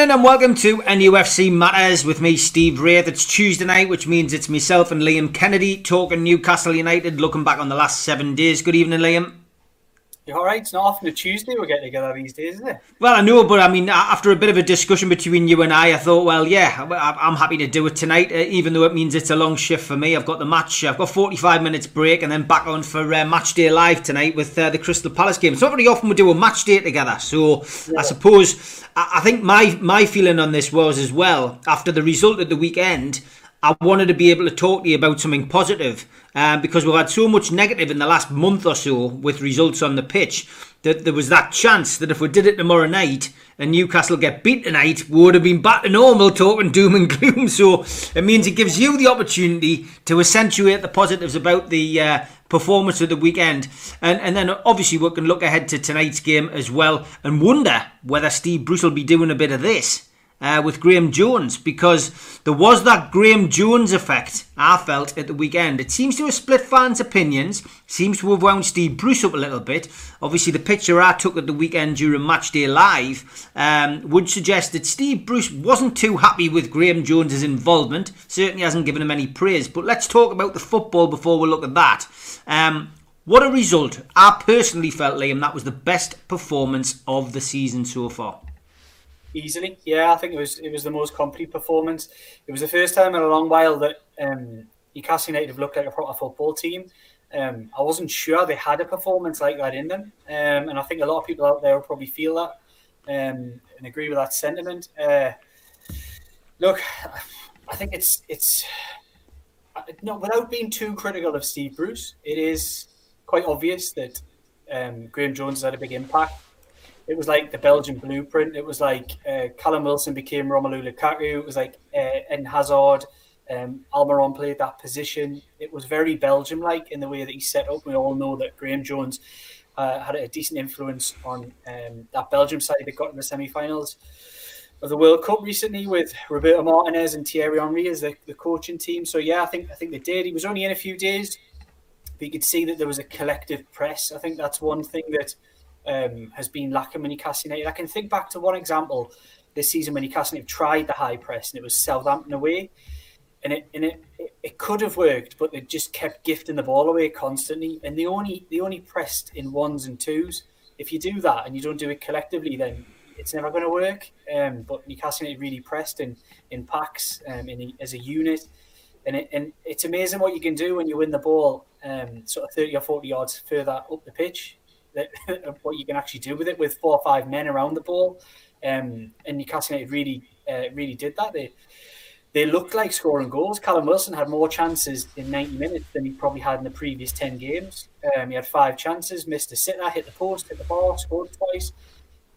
evening and welcome to NUFC Matters with me, Steve Wraith. It's Tuesday night, which means it's myself and Liam Kennedy talking Newcastle United, looking back on the last seven days. Good evening, Liam. You're all right. It's not often a Tuesday we get together these days, is it? Well, I know, but I mean, after a bit of a discussion between you and I, I thought, well, yeah, I'm happy to do it tonight, uh, even though it means it's a long shift for me. I've got the match, I've got 45 minutes break, and then back on for uh, match day live tonight with uh, the Crystal Palace game. It's not very often we do a match day together, so yeah. I suppose I think my my feeling on this was as well after the result at the weekend. I wanted to be able to talk to you about something positive um, because we've had so much negative in the last month or so with results on the pitch that there was that chance that if we did it tomorrow night and Newcastle get beat tonight, we would have been back to normal talking doom and gloom. So it means it gives you the opportunity to accentuate the positives about the uh, performance of the weekend. And, and then obviously we can look ahead to tonight's game as well and wonder whether Steve Bruce will be doing a bit of this uh, with Graeme Jones because there was that Graeme Jones effect I felt at the weekend. It seems to have split fans' opinions, seems to have wound Steve Bruce up a little bit. Obviously, the picture I took at the weekend during Matchday Live um, would suggest that Steve Bruce wasn't too happy with Graeme Jones's involvement. Certainly hasn't given him any praise. But let's talk about the football before we look at that. Um, what a result. I personally felt, Liam, that was the best performance of the season so far easily. Yeah, I think it was it was the most complete performance. It was the first time in a long while that um, Newcastle United have looked like a proper football team. Um, I wasn't sure they had a performance like that in them, um, and I think a lot of people out there will probably feel that um, and agree with that sentiment. Uh, look, I think it's it's no, without being too critical of Steve Bruce, it is quite obvious that um, Graeme Jones has had a big impact it was like the Belgian blueprint. It was like uh, Callum Wilson became Romelu Lukaku. It was like uh, Hazard. Um, Almiron played that position. It was very Belgium-like in the way that he set up. We all know that Graeme Jones uh, had a decent influence on um, that Belgium side that got in the semi-finals of the World Cup recently with Roberto Martinez and Thierry Henry as the, the coaching team. So yeah, I think I think they did. He was only in a few days, but you could see that there was a collective press. I think that's one thing that um, has been lacking when Newcastle United. I can think back to one example this season when Newcastle United tried the high press and it was Southampton away, and it and it, it, it could have worked, but they just kept gifting the ball away constantly, and they only they only pressed in ones and twos. If you do that and you don't do it collectively, then it's never going to work. Um, but Newcastle United really pressed in in packs um, in as a unit. And, it, and it's amazing what you can do when you win the ball um, sort of 30 or 40 yards further up the pitch that, what you can actually do with it with four or five men around the ball. Um, and Newcastle United really, uh, really did that. They they looked like scoring goals. Callum Wilson had more chances in 90 minutes than he probably had in the previous 10 games. Um, he had five chances, missed a sitter, hit the post, hit the bar, scored twice.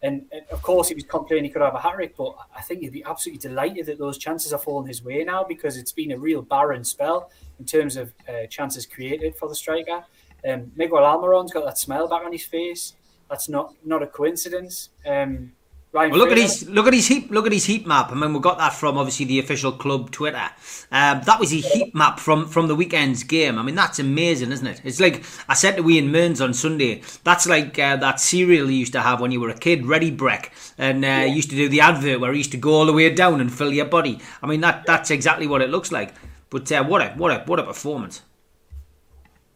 And, and of course, he was complaining he could have a hat trick, but I think he'd be absolutely delighted that those chances are falling his way now because it's been a real barren spell in terms of uh, chances created for the striker. Um, Miguel Almiron's got that smile back on his face. That's not not a coincidence. Um, Ryan well, look at his look at his heat look at his heat map. I mean, we got that from obviously the official club Twitter. Um, that was a heat map from from the weekend's game. I mean, that's amazing, isn't it? It's like I said to Ian Mearns on Sunday. That's like uh, that cereal you used to have when you were a kid, Ready Brek, and uh, yeah. used to do the advert where he used to go all the way down and fill your body. I mean, that that's exactly what it looks like. But uh, what a what a what a performance!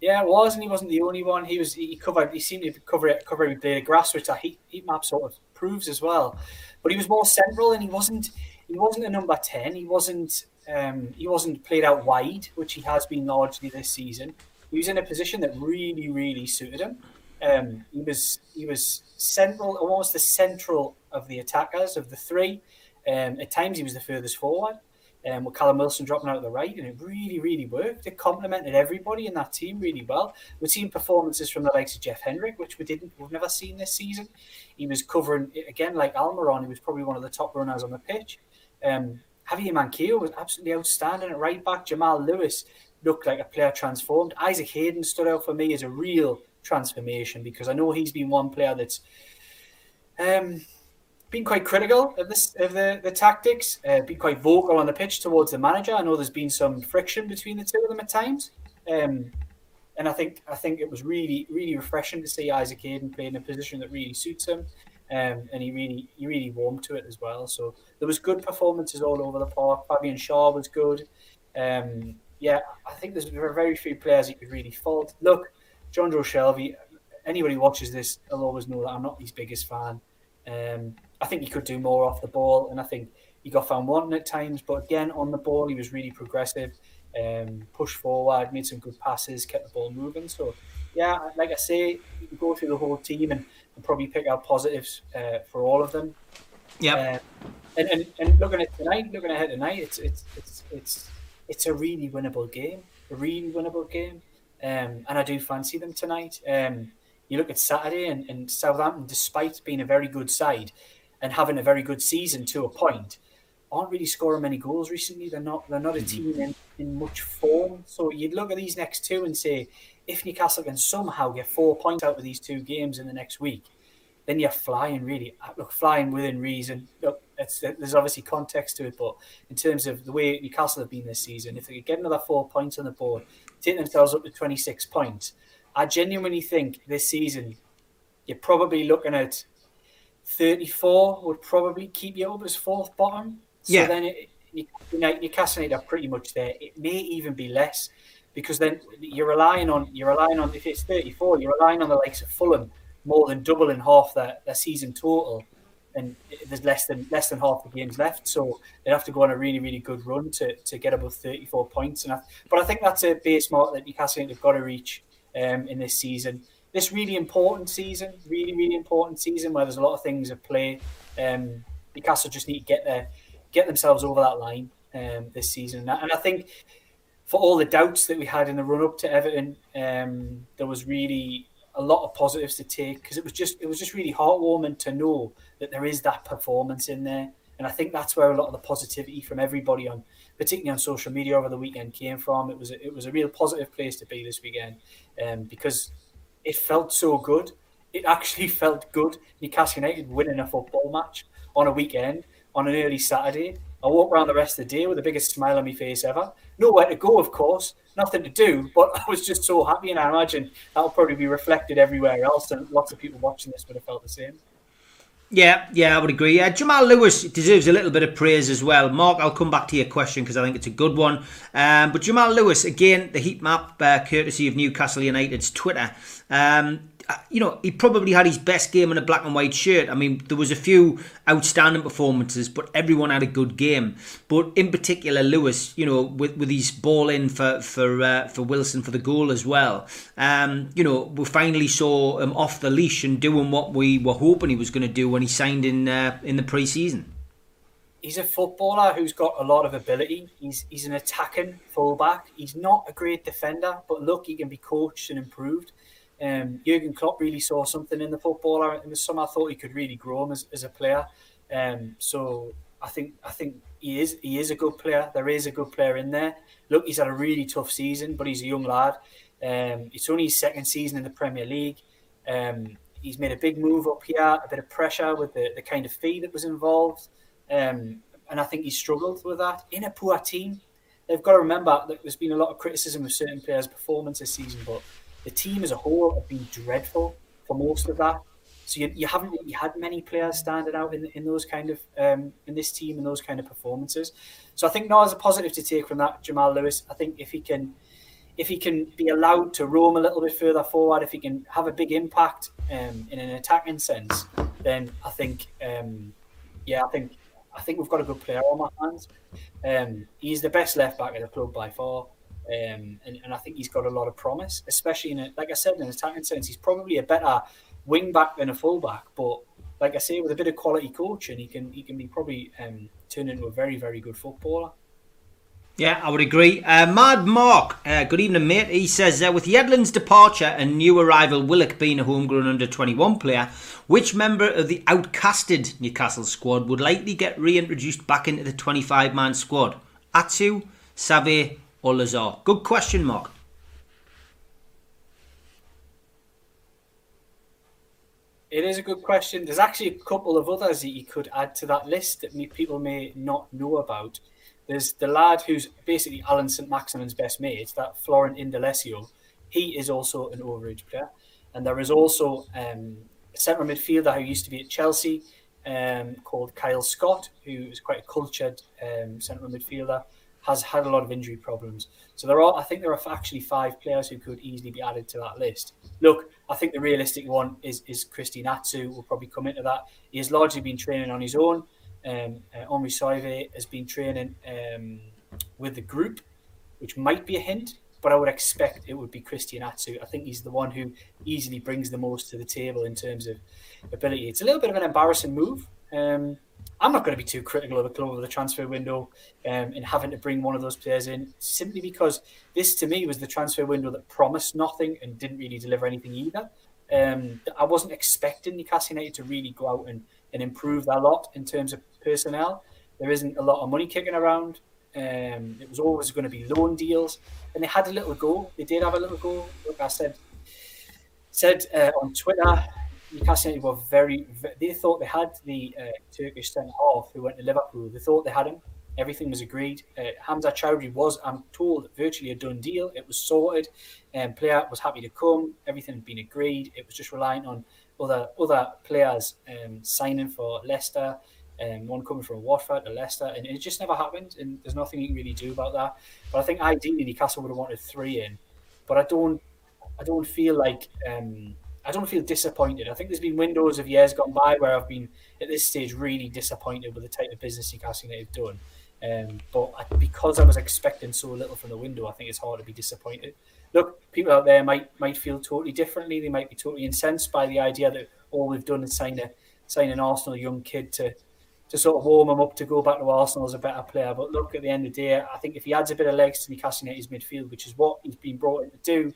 Yeah, it was, and he wasn't the only one. He was he covered. He seemed to cover it, cover the grass, which that heat, heat map sort of proves as well. But he was more central, and he wasn't. He wasn't a number ten. He wasn't. Um, he wasn't played out wide, which he has been largely this season. He was in a position that really, really suited him. Um, he was he was central, almost the central of the attackers of the three. Um, at times, he was the furthest forward um, with Callum Wilson dropping out of the right, and it really, really worked. It complemented everybody in that team really well. We've seen performances from the likes of Jeff Hendrick, which we didn't, we've never seen this season. He was covering again like Almiron. He was probably one of the top runners on the pitch. Um, Javier Manquillo was absolutely outstanding at right back. Jamal Lewis looked like a player transformed. Isaac Hayden stood out for me as a real transformation because I know he's been one player that's um, been quite critical of this of the the tactics. Uh, been quite vocal on the pitch towards the manager. I know there's been some friction between the two of them at times. Um, and I think I think it was really really refreshing to see Isaac Hayden play in a position that really suits him, um, and he really he really warmed to it as well. So there was good performances all over the park. Fabian Schär was good. Um, yeah, I think there's very few players you could really fault. Look, Jonjo Shelvey. Anybody who watches this will always know that I'm not his biggest fan. Um, I think he could do more off the ball, and I think he got found wanting at times. But again, on the ball, he was really progressive um, pushed forward, made some good passes, kept the ball moving. So, yeah, like I say, you can go through the whole team and, and probably pick out positives uh, for all of them. Yeah. Uh, and, and, and looking at tonight, looking ahead tonight, it's it's it's it's it's a really winnable game, a really winnable game. Um, and I do fancy them tonight. Um, you look at Saturday and, and Southampton, despite being a very good side and having a very good season to a point, aren't really scoring many goals recently. They're not they're not a mm-hmm. team in, in much form. So you'd look at these next two and say, if Newcastle can somehow get four points out of these two games in the next week, then you're flying really. Look, flying within reason. Look, there's obviously context to it, but in terms of the way Newcastle have been this season, if they could get another four points on the board, take themselves up to 26 points, I genuinely think this season you're probably looking at 34 would probably keep you up as fourth bottom. So yeah. then it, you, Newcastle are pretty much there. It may even be less because then you're relying on you're relying on if it's 34, you're relying on the likes of Fulham more than doubling half their, their season total, and there's less than less than half the games left. So they'd have to go on a really really good run to, to get above 34 points. And I, but I think that's a base mark that Newcastle have got to reach um, in this season. This really important season, really really important season where there's a lot of things at play. Um, Newcastle just need to get there get themselves over that line um, this season. And I think for all the doubts that we had in the run up to Everton, um, there was really a lot of positives to take because it was just it was just really heartwarming to know that there is that performance in there. And I think that's where a lot of the positivity from everybody on, particularly on social media over the weekend, came from. It was a, it was a real positive place to be this weekend, um, because it felt so good. It actually felt good. Newcastle United winning a football match on a weekend on an early Saturday. I walked around the rest of the day with the biggest smile on my face ever. Nowhere to go, of course, nothing to do, but I was just so happy, and I imagine that'll probably be reflected everywhere else, and lots of people watching this would have felt the same. Yeah, yeah, I would agree. Yeah, Jamal Lewis deserves a little bit of praise as well. Mark, I'll come back to your question because I think it's a good one. Um, but Jamal Lewis, again, the heat map, uh, courtesy of Newcastle United's Twitter. Um, you know, he probably had his best game in a black and white shirt. I mean, there was a few outstanding performances, but everyone had a good game. But in particular, Lewis, you know, with, with his ball in for for uh, for Wilson for the goal as well. Um, you know, we finally saw him off the leash and doing what we were hoping he was going to do when he signed in uh, in the pre-season. He's a footballer who's got a lot of ability. He's he's an attacking fullback. He's not a great defender, but look, he can be coached and improved. Um, Jurgen Klopp really saw something in the footballer. In the summer, I thought he could really grow him as, as a player. Um, so I think I think he is he is a good player. There is a good player in there. Look, he's had a really tough season, but he's a young lad. Um, it's only his second season in the Premier League. Um, he's made a big move up here, a bit of pressure with the, the kind of fee that was involved, um, and I think he struggled with that in a poor team. They've got to remember that there's been a lot of criticism of certain players' performance this season, but the team as a whole have been dreadful for most of that. So you, you haven't really had many players standing out in, in those kind of um, in this team and those kind of performances. So I think now as a positive to take from that Jamal Lewis. I think if he can if he can be allowed to roam a little bit further forward, if he can have a big impact um, in an attacking sense, then I think um, yeah, I think I think we've got a good player on our hands. Um, he's the best left back at the club by far. Um, and, and, I think he's got a lot of promise, especially in a, like I said, in an attacking sense. He's probably a better wing back than a full back, but like I say, with a bit of quality coaching, he can he can be probably um, turned into a very very good footballer. Yeah, I would agree. Uh, Mad Mark, uh, good evening, mate. He says, uh, with Yedlin's departure and new arrival Willock being a homegrown under 21 player, which member of the outcasted Newcastle squad would likely get reintroduced back into the 25 man squad? Atsu, Saivet, or Lazar? Good question, Mark. It is a good question. There's actually a couple of others that you could add to that list that people may not know about. There's the lad who's basically Alan Saint-Maximin's best mate, that Florent Indalecio. he is also an overage player. And there is also um, a centre midfielder who used to be at Chelsea um, called Kyle Scott, who is quite a cultured um, centre midfielder, has had a lot of injury problems. So there are, I think, there are actually five players who could easily be added to that list. Look, I think the realistic one is is Christian Atsu. Will probably come into that. He has largely been training on his own. Um, uh, Henri Saivet has been training um, with the group, which might be a hint but I would expect it would be Christian Atsu. I think he's the one who easily brings the most to the table in terms of ability. It's a little bit of an embarrassing move. Um, I'm not going to be too critical of the club over the transfer window um, in having to bring one of those players in, simply because this to me was the transfer window that promised nothing and didn't really deliver anything either. Um, I wasn't expecting Newcastle United to really go out and, and improve that lot in terms of personnel. There isn't a lot of money kicking around. Um, it was always going to be loan deals, and they had a little go. They did have a little go. I said said uh, on Twitter, Newcastle were very. They thought they had the uh, Turkish centre half who went to Liverpool. They thought they had him. Everything was agreed. Uh, Hamza Choudhury was, I'm told, virtually a done deal. It was sorted, and um, player was happy to come. Everything had been agreed. It was just relying on other other players um, signing for Leicester um, one coming from Watford to Leicester, and it just never happened. And there's nothing you can really do about that. But I think ideally Newcastle would have wanted three in, but I don't, I don't feel like, um, I don't feel disappointed. I think there's been windows of years gone by where I've been at this stage really disappointed with the type of business Newcastle United have done. Um, but I, because I was expecting so little from the window, I think it's hard to be disappointed. Look, people out there might might feel totally differently. They might be totally incensed by the idea that all we've done is sign a sign an Arsenal young kid to to sort of warm him up to go back to Arsenal as a better player. But look, at the end of the day, I think if he adds a bit of legs to Newcastle United's midfield, which is what he's been brought in to do,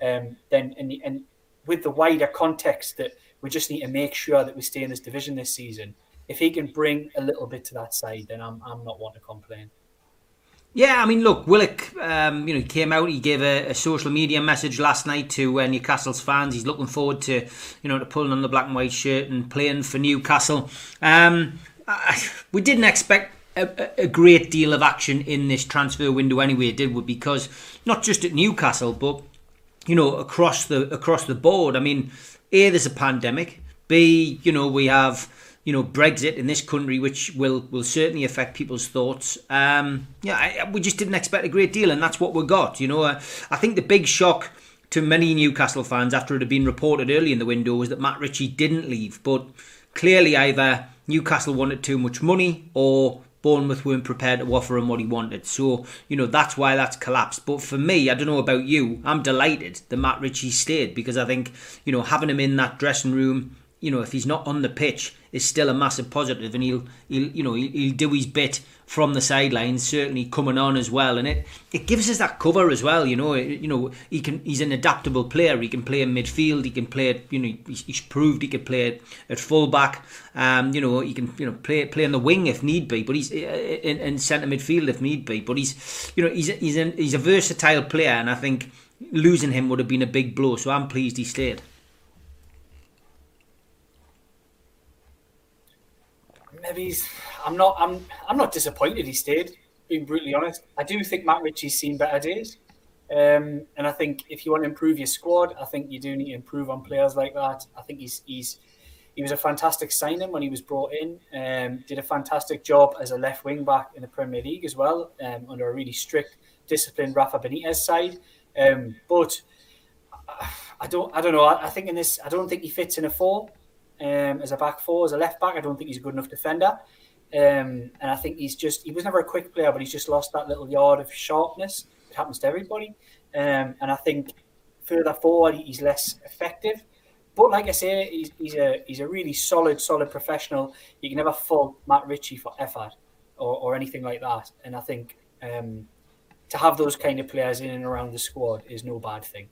um, then and, the and with the wider context that we just need to make sure that we stay in this division this season, if he can bring a little bit to that side, then I'm, I'm not one to complain. Yeah, I mean, look, Willock, um, you know, he came out. He gave a, a social media message last night to uh, Newcastle's fans. He's looking forward to, you know, to pulling on the black and white shirt and playing for Newcastle. Um, we didn't expect a, a, great deal of action in this transfer window anyway, did we? Because not just at Newcastle, but you know across the across the board. I mean, a there's a pandemic. B you know we have you know Brexit in this country, which will will certainly affect people's thoughts. Um, yeah, I, we just didn't expect a great deal, and that's what we got. You know, uh, I think the big shock to many Newcastle fans after it had been reported early in the window was that Matt Ritchie didn't leave, but clearly either Newcastle wanted too much money or Bournemouth weren't prepared to offer him what he wanted. So, you know, that's why that's collapsed. But for me, I don't know about you, I'm delighted that Matt Ritchie stayed because I think, you know, having him in that dressing room, you know, if he's not on the pitch, is still a massive positive, and he'll, he'll you know, he'll, he'll do his bit from the sidelines, certainly coming on as well, and it, it gives us that cover as well. You know, you know, he can he's an adaptable player. He can play in midfield. He can play, you know, he's, he's proved he can play at fullback. Um, you know, he can you know play play on the wing if need be, but he's uh, in, in centre midfield if need be. But he's, you know, he's he's a, he's a versatile player, and I think losing him would have been a big blow. So I'm pleased he stayed. Maybe he's. I'm not. I'm. I'm not disappointed he stayed. Being brutally honest, I do think Matt Ritchie's seen better days, um, and I think if you want to improve your squad, I think you do need to improve on players like that. I think he's he's he was a fantastic signing when he was brought in. Um, did a fantastic job as a left wing back in the Premier League as well, um, under a really strict, disciplined Rafa Benitez side. Um, but I don't, I don't know. I, I, think in this, I don't think he fits in a four um, as a back four, as a left back. I don't think he's a good enough defender. Um, and I think he's just, he was never a quick player, but he's just lost that little yard of sharpness. It happens to everybody. Um, and I think further forward, he's less effective. But like I say, he's, he's, a he's a really solid, solid professional. You can never fault Matt Ritchie for effort or, or anything like that. And I think um, to have those kind of players in and around the squad is no bad thing.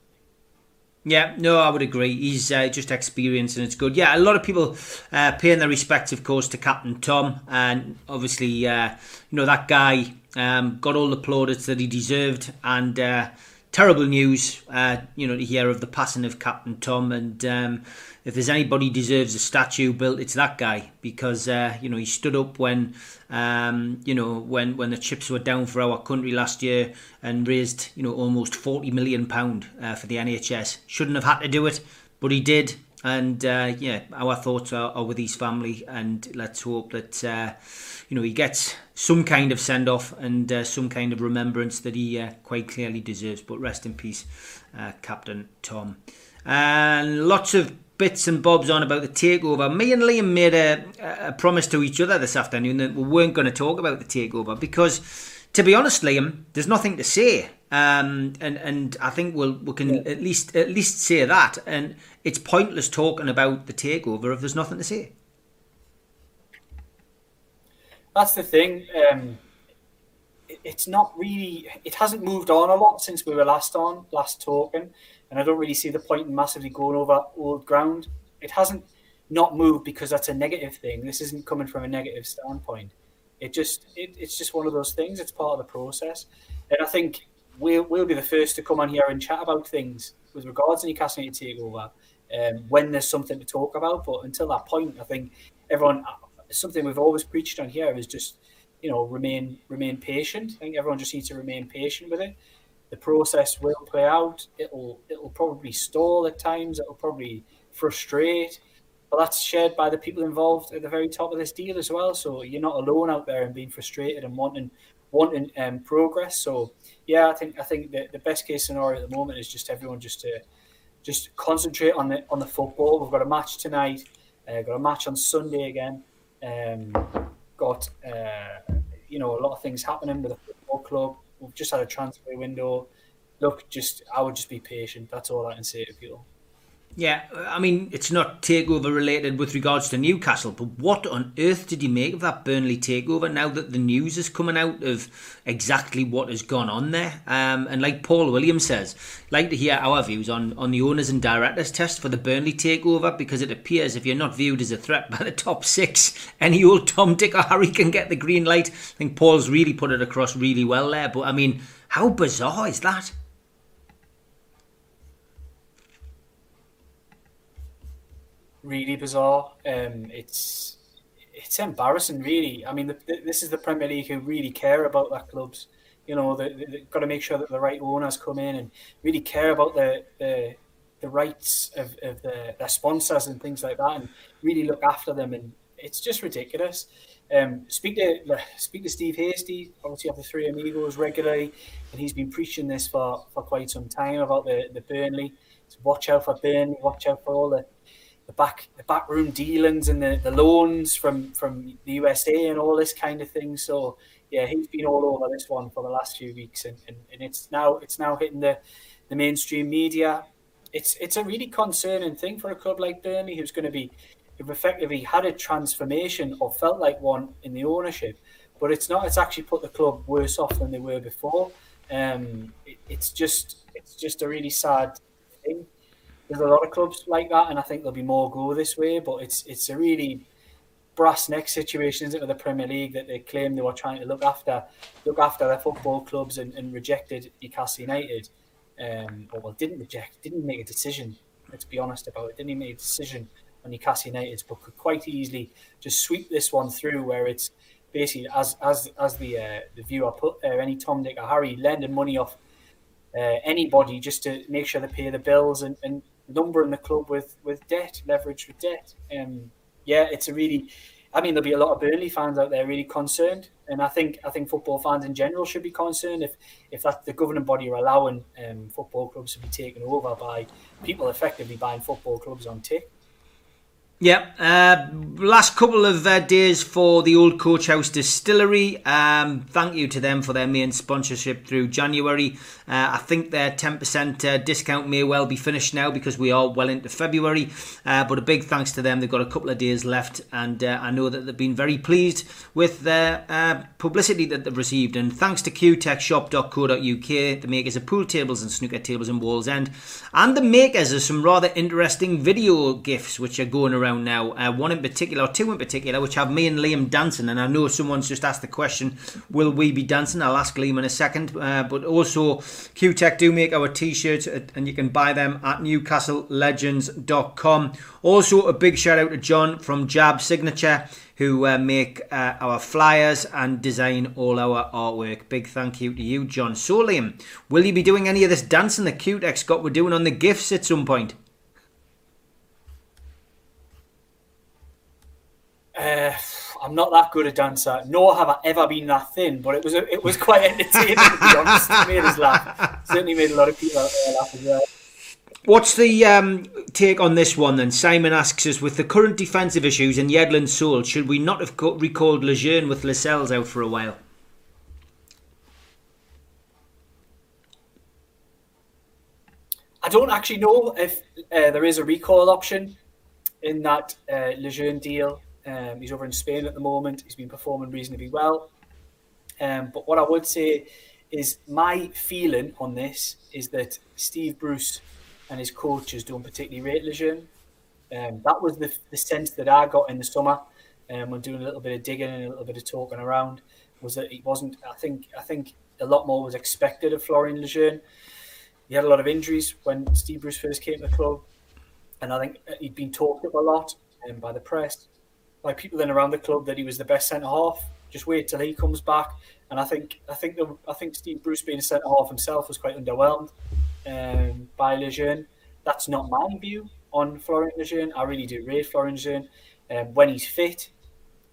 Yeah, no, I would agree. He's uh, just experienced and it's good. Yeah, a lot of people uh, paying their respects, of course, to Captain Tom, and obviously, uh, you know that guy um, got all the plaudits that he deserved, and uh, terrible news, uh, you know, to hear of the passing of Captain Tom. And um, if there's anybody deserves a statue built, it's that guy because uh, you know he stood up when um, you know when when the chips were down for our country last year and raised you know almost forty million pound uh, for the NHS. Shouldn't have had to do it, but he did. And uh, yeah, our thoughts are, are, with his family, and let's hope that uh, you know he gets some kind of send off and uh, some kind of remembrance that he uh, quite clearly deserves. But rest in peace, Captain Tom. And lots of bits and bobs on about the takeover. Me and Liam made a, a promise to each other this afternoon that we weren't going to talk about the takeover because, to be honest, Liam, there's nothing to say. Um, and and I think we'll we can yeah. at least at least say that. And it's pointless talking about the takeover if there's nothing to say. That's the thing. Um, it, it's not really. It hasn't moved on a lot since we were last on, last talking, and I don't really see the point in massively going over old ground. It hasn't not moved because that's a negative thing. This isn't coming from a negative standpoint. It just it, it's just one of those things. It's part of the process, and I think we'll we'll be the first to come on here and chat about things with regards to Newcastle United takeover um, when there's something to talk about. But until that point, I think everyone something we've always preached on here is just you know remain remain patient. I think everyone just needs to remain patient with it. The process will play out. It'll it'll probably stall at times. It'll probably frustrate, but that's shared by the people involved at the very top of this deal as well. So you're not alone out there and being frustrated and wanting wanting um, progress. So yeah, I think I think the, the best case scenario at the moment is just everyone just to just concentrate on the on the football. We've got a match tonight. Uh, got a match on Sunday again. Um, got uh, you know a lot of things happening with the football club. We've just had a transfer window. Look, just I would just be patient. That's all I can say to people. Yeah, I mean, it's not takeover related with regards to Newcastle, but what on earth did you make of that Burnley takeover now that the news is coming out of exactly what has gone on there? Um, and like Paul Williams says, like to hear our views on, on the owners and directors test for the Burnley takeover because it appears if you're not viewed as a threat by the top six, any old Tom, Dick, or Harry can get the green light. I think Paul's really put it across really well there, but I mean, how bizarre is that? Really bizarre. Um, it's it's embarrassing, really. I mean, the, the, this is the Premier League who really care about their clubs. You know, they, they, have got to make sure that the right owners come in and really care about the the, the rights of, of the, their sponsors and things like that, and really look after them. And it's just ridiculous. Um, speak to speak to Steve Hasty. Obviously, have the three amigos regularly, and he's been preaching this for, for quite some time about the the Burnley. So watch out for Burnley. Watch out for all the the back the backroom dealings and the, the loans from from the USA and all this kind of thing. So yeah, he's been all over this one for the last few weeks, and, and, and it's now it's now hitting the the mainstream media. It's it's a really concerning thing for a club like Burnley, who's going to be who've effectively had a transformation or felt like one in the ownership, but it's not. It's actually put the club worse off than they were before. Um, it, it's just it's just a really sad thing there's a lot of clubs like that, and I think there'll be more go this way. But it's it's a really brass neck situation, isn't it, with the Premier League that they claim they were trying to look after look after their football clubs and, and rejected Newcastle United. Um, or well, didn't reject, didn't make a decision. Let's be honest about it. Didn't make a decision on Newcastle United, but could quite easily just sweep this one through, where it's basically as as as the uh, the viewer put there, any Tom, Dick, or Harry lending money off uh, anybody just to make sure they pay the bills and, and numbering the club with with debt, leverage with debt. Um, yeah, it's a really. I mean, there'll be a lot of Burnley fans out there really concerned, and I think I think football fans in general should be concerned if if that the governing body are allowing um, football clubs to be taken over by people effectively buying football clubs on tick. Yeah, uh, last couple of uh, days for the Old Coach House Distillery. Um, thank you to them for their main sponsorship through January. Uh, I think their 10% uh, discount may well be finished now because we are well into February. Uh, but a big thanks to them. They've got a couple of days left, and uh, I know that they've been very pleased with their publicity that they've received. And thanks to qtechshop.co.uk, the makers of pool tables and snooker tables in Wallsend, and the makers of some rather interesting video gifts which are going around around now. Uh, one in particular, or two in particular, which have me and Liam dancing. And I know someone's just asked the question, will we be dancing? I'll ask Liam in a second. Uh, but also, Q Tech do make our t shirts, uh, and you can buy them at newcastlelegends.com. Also, a big shout out to John from Jab Signature who uh, make uh, our flyers and design all our artwork. Big thank you to you, John. So, Liam, will you be doing any of this dancing that Tech Scott we're doing on the gifts at some point? Uh, I'm not that good a dancer, nor have I ever been that thin. But it was a, it was quite entertaining to be honest. It made us laugh. Certainly made a lot of people out there laugh as well. What's the um, take on this one then? Simon asks us with the current defensive issues in Yedlin Seoul, should we not have recalled Lejeune with Lascelles out for a while? I don't actually know if uh, there is a recall option in that uh, Lejeune deal. Um, he's over in Spain at the moment. He's been performing reasonably well. Um, but what I would say is my feeling on this is that Steve Bruce and his coaches don't particularly rate Lejeune. Um, that was the, the sense that I got in the summer um, when doing a little bit of digging and a little bit of talking around was that it wasn't. I think I think a lot more was expected of Florian Lejeune. He had a lot of injuries when Steve Bruce first came to the club, and I think he'd been talked up a lot um, by the press by people in around the club that he was the best centre half. Just wait till he comes back. And I think I think the, I think Steve Bruce being a centre half himself was quite underwhelmed um, by Lejeune. That's not my view on Florian Lejeune. I really do rate Florian Lejeune um, when he's fit.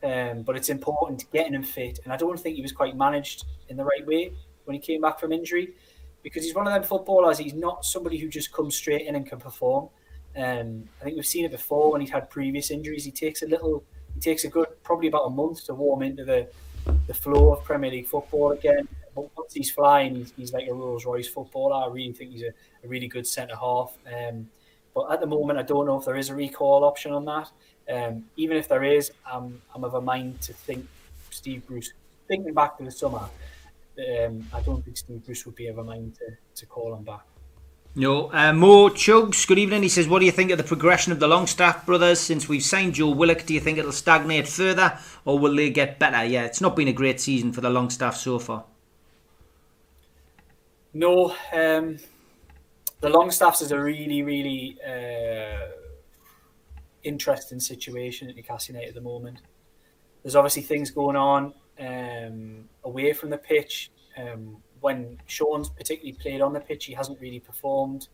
Um, but it's important getting him fit. And I don't think he was quite managed in the right way when he came back from injury because he's one of them footballers. He's not somebody who just comes straight in and can perform. Um, I think we've seen it before when he's had previous injuries. He takes a little it takes a good probably about a month to warm into the the flow of Premier League football again. But once he's flying, he's, he's like a Rolls Royce footballer. I really think he's a, a really good centre half. Um, but at the moment, I don't know if there is a recall option on that. Um, even if there is, I'm, I'm of a mind to think Steve Bruce, thinking back to the summer, um, I don't think Steve Bruce would be of a mind to, to call him back. No. Uh, Mo Chugs, good evening. He says, What do you think of the progression of the Longstaff brothers since we've signed Joe Willock? Do you think it'll stagnate further or will they get better? Yeah, it's not been a great season for the Longstaff so far. No. Um, the Longstaffs is a really, really uh, interesting situation at Newcastle at the moment. There's obviously things going on um, away from the pitch. Um, when Sean's particularly played on the pitch, he hasn't really performed.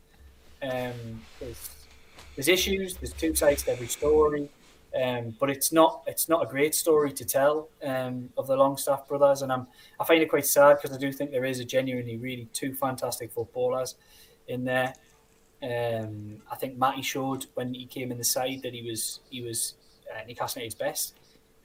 Um, there's, there's issues. There's two sides to every story, um, but it's not it's not a great story to tell um, of the Longstaff brothers, and I'm I find it quite sad because I do think there is a genuinely really two fantastic footballers in there. Um, I think Matty showed when he came in the side that he was he was uh, Newcastle United's best,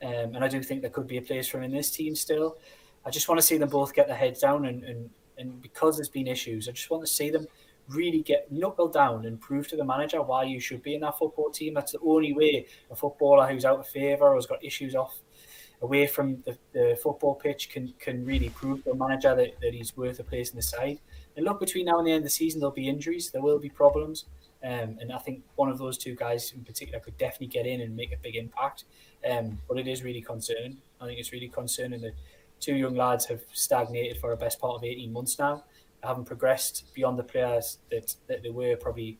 um, and I do think there could be a place for him in this team still. I just want to see them both get their heads down and, and, and because there's been issues, I just want to see them really get knuckled down and prove to the manager why you should be in that football team. That's the only way a footballer who's out of favour or has got issues off away from the, the football pitch can can really prove to the manager that, that he's worth a place in the side. And look, between now and the end of the season, there'll be injuries, there will be problems. Um, and I think one of those two guys in particular could definitely get in and make a big impact. Um, but it is really concerning. I think it's really concerning that two young lads have stagnated for a best part of 18 months now. They haven't progressed beyond the players that, that they were probably.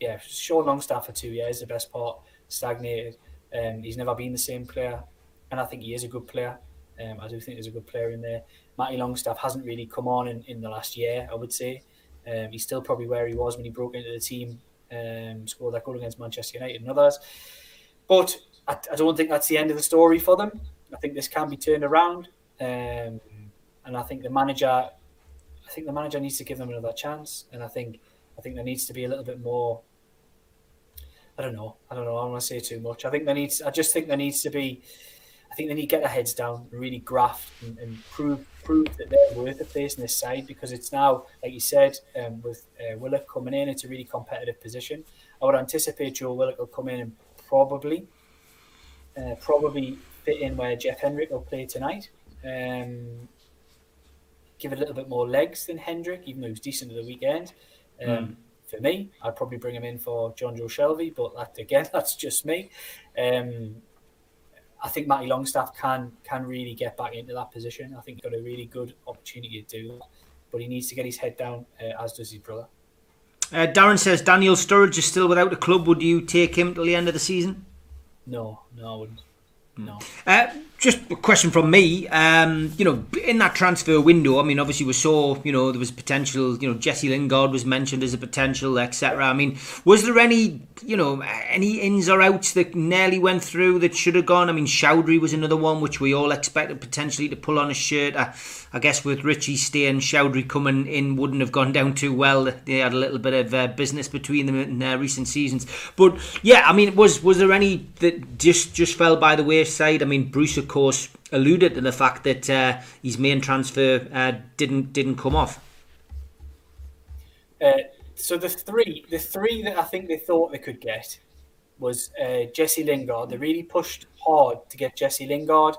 Yeah, Sean Longstaff for two years, the best part, stagnated. Um, he's never been the same player, and I think he is a good player. Um, I do think there's a good player in there. Matty Longstaff hasn't really come on in, in the last year, I would say. Um, he's still probably where he was when he broke into the team, um, scored that goal against Manchester United and others. But I, I, don't think that's the end of the story for them. I think this can be turned around, um, and I think the manager, I think the manager needs to give them another chance, and I think I think there needs to be a little bit more. I don't know. I don't know. I don't want to say too much. I think there needs. I just think there needs to be. I think they need to get their heads down, really graft and, and prove prove that they're worth a place in this side because it's now, like you said, um, with uh, Willock coming in, it's a really competitive position. I would anticipate Joe Willock will come in and probably, uh, probably fit in where Jeff Hendrick will play tonight. Um, give it a little bit more legs than Hendrick, even though he was decent at the weekend. Um, mm. for me, I'd probably bring him in for Jonjo Shelvey, but that again, that's just me. Um, I think Matty Longstaff can can really get back into that position. I think he's got a really good opportunity to do that, but he needs to get his head down, uh, as does his brother. Uh, Darren says Daniel Sturridge is still without a club. Would you take him till the end of the season? No, no, I wouldn't. No. Uh, just a question from me. Um, you know, in that transfer window, I mean, obviously we saw, you know, there was potential. You know, Jesse Lingard was mentioned as a potential, etc. I mean, was there any, you know, any ins or outs that nearly went through that should have gone? I mean, Choudhury was another one which we all expected potentially to pull on a shirt. I, I guess with Ritchie staying, Choudhury coming in wouldn't have gone down too well. They had a little bit of uh, business between them in uh, recent seasons. But yeah, I mean, was was there any that just just fell by the wayside? I mean, Bruce course, alluded to the fact that uh, his main transfer uh, didn't didn't come off. Uh, so the three, the three that I think they thought they could get was uh, Jesse Lingard. They really pushed hard to get Jesse Lingard,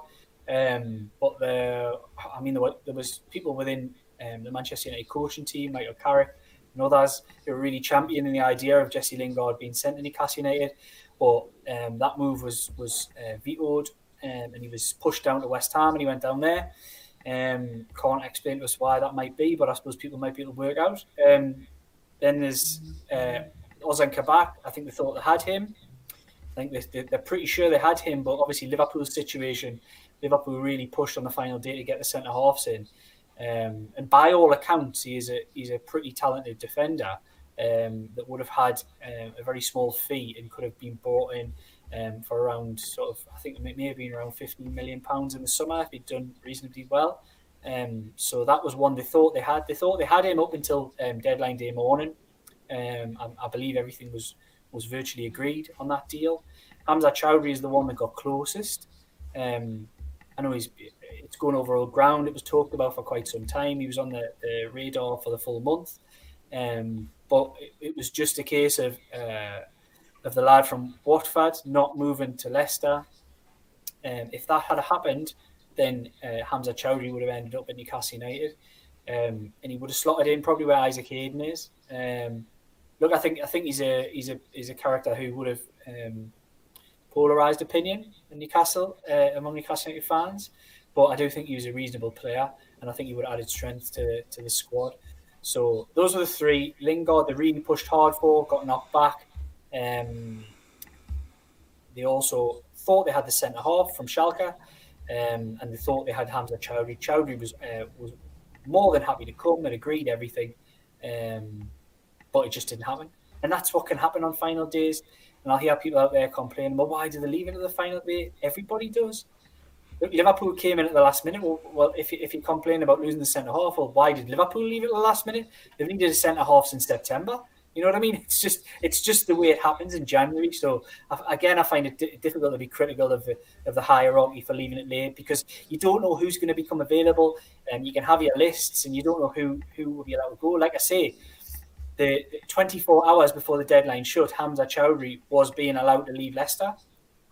um, but the, I mean, there, were, there was people within um, the Manchester United coaching team, Michael Carrick, and others, who were really championing the idea of Jesse Lingard being sent to Newcastle United. But um, that move was was uh, vetoed um, and he was pushed down to West Ham, and he went down there. Um, can't explain to us why that might be, but I suppose people might be able to work out. Um, then there's uh, Ozan Kabak. I think they thought they had him. I think they, they're pretty sure they had him, but obviously Liverpool's situation, Liverpool really pushed on the final day to get the centre halves in. Um, and by all accounts, he is a he's a pretty talented defender um, that would have had um, a very small fee and could have been brought in um, for around sort of I think it may have been around 15 million pounds in the summer if he'd done reasonably well. Um, so that was one they thought they had. They thought they had him up until um, deadline day morning. Um, I, I, believe everything was was virtually agreed on that deal. Hamza Choudhury is the one that got closest. Um, I know he's it's going over old ground. It was talked about for quite some time. He was on the, the radar for the full month, um, but it, it, was just a case of uh, of the lad from Watford not moving to Leicester. Um, if that had happened, then uh, Hamza Choudhury would have ended up at Newcastle United, um, and he would have slotted in probably where Isaac Hayden is. Um, look, I think I think he's a he's a he's a character who would have um, polarised opinion in Newcastle uh, among Newcastle United fans, but I do think he was a reasonable player, and I think he would have added strength to to the squad. So those are the three. Lingard, they really pushed hard for, got knocked back. Um, they also thought they had the centre half from Schalke, um, and they thought they had Hamza Choudhury. Choudhury was uh, was more than happy to come and agreed everything, um, but it just didn't happen. And that's what can happen on final days. And I hear people out there complaining, well, why do they leave it at the final day? Everybody does. Liverpool came in at the last minute. Well, well if, you, if you complain about losing the centre half, well, why did Liverpool leave it at the last minute? They've needed a centre half since September. You know what I mean? It's just it's just the way it happens in January. So again, I find it d- difficult to be critical of the, of the hierarchy for leaving it late because you don't know who's going to become available, and you can have your lists, and you don't know who who will be allowed to go. Like I say, the, the 24 hours before the deadline shut, Hamza Choudhury was being allowed to leave Leicester.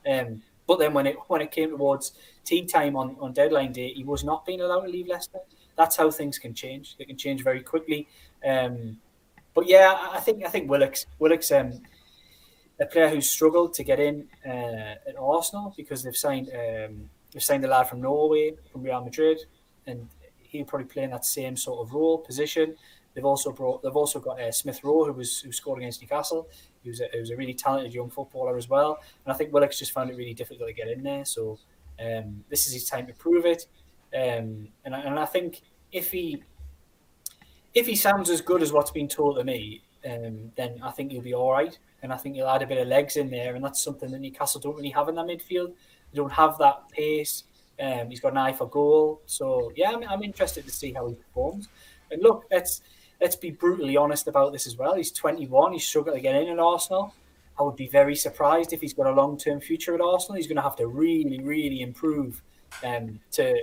Um, but then when it when it came towards tea time on, on deadline day, he was not being allowed to leave Leicester. That's how things can change. They can change very quickly. Um, but yeah, I think I think Willock's Willock's um, a player who's struggled to get in uh, at Arsenal because they've signed um, they've signed a lad from Norway from Real Madrid, and he'll probably play in that same sort of role position. They've also brought they've also got uh, Smith Rowe who was who scored against Newcastle. He was a, he was a really talented young footballer as well, and I think Willock's just found it really difficult to get in there. So um, this is his time to prove it, um, and and I think if he if he sounds as good as what's been told to me, um, then I think he'll be all right. And I think he'll add a bit of legs in there. And that's something that Newcastle don't really have in that midfield. They don't have that pace. Um, he's got an eye for goal. So, yeah, I'm, I'm interested to see how he performs. And look, let's let's be brutally honest about this as well. He's 21. He's struggled to get in at Arsenal. I would be very surprised if he's got a long term future at Arsenal. He's going to have to really, really improve um, to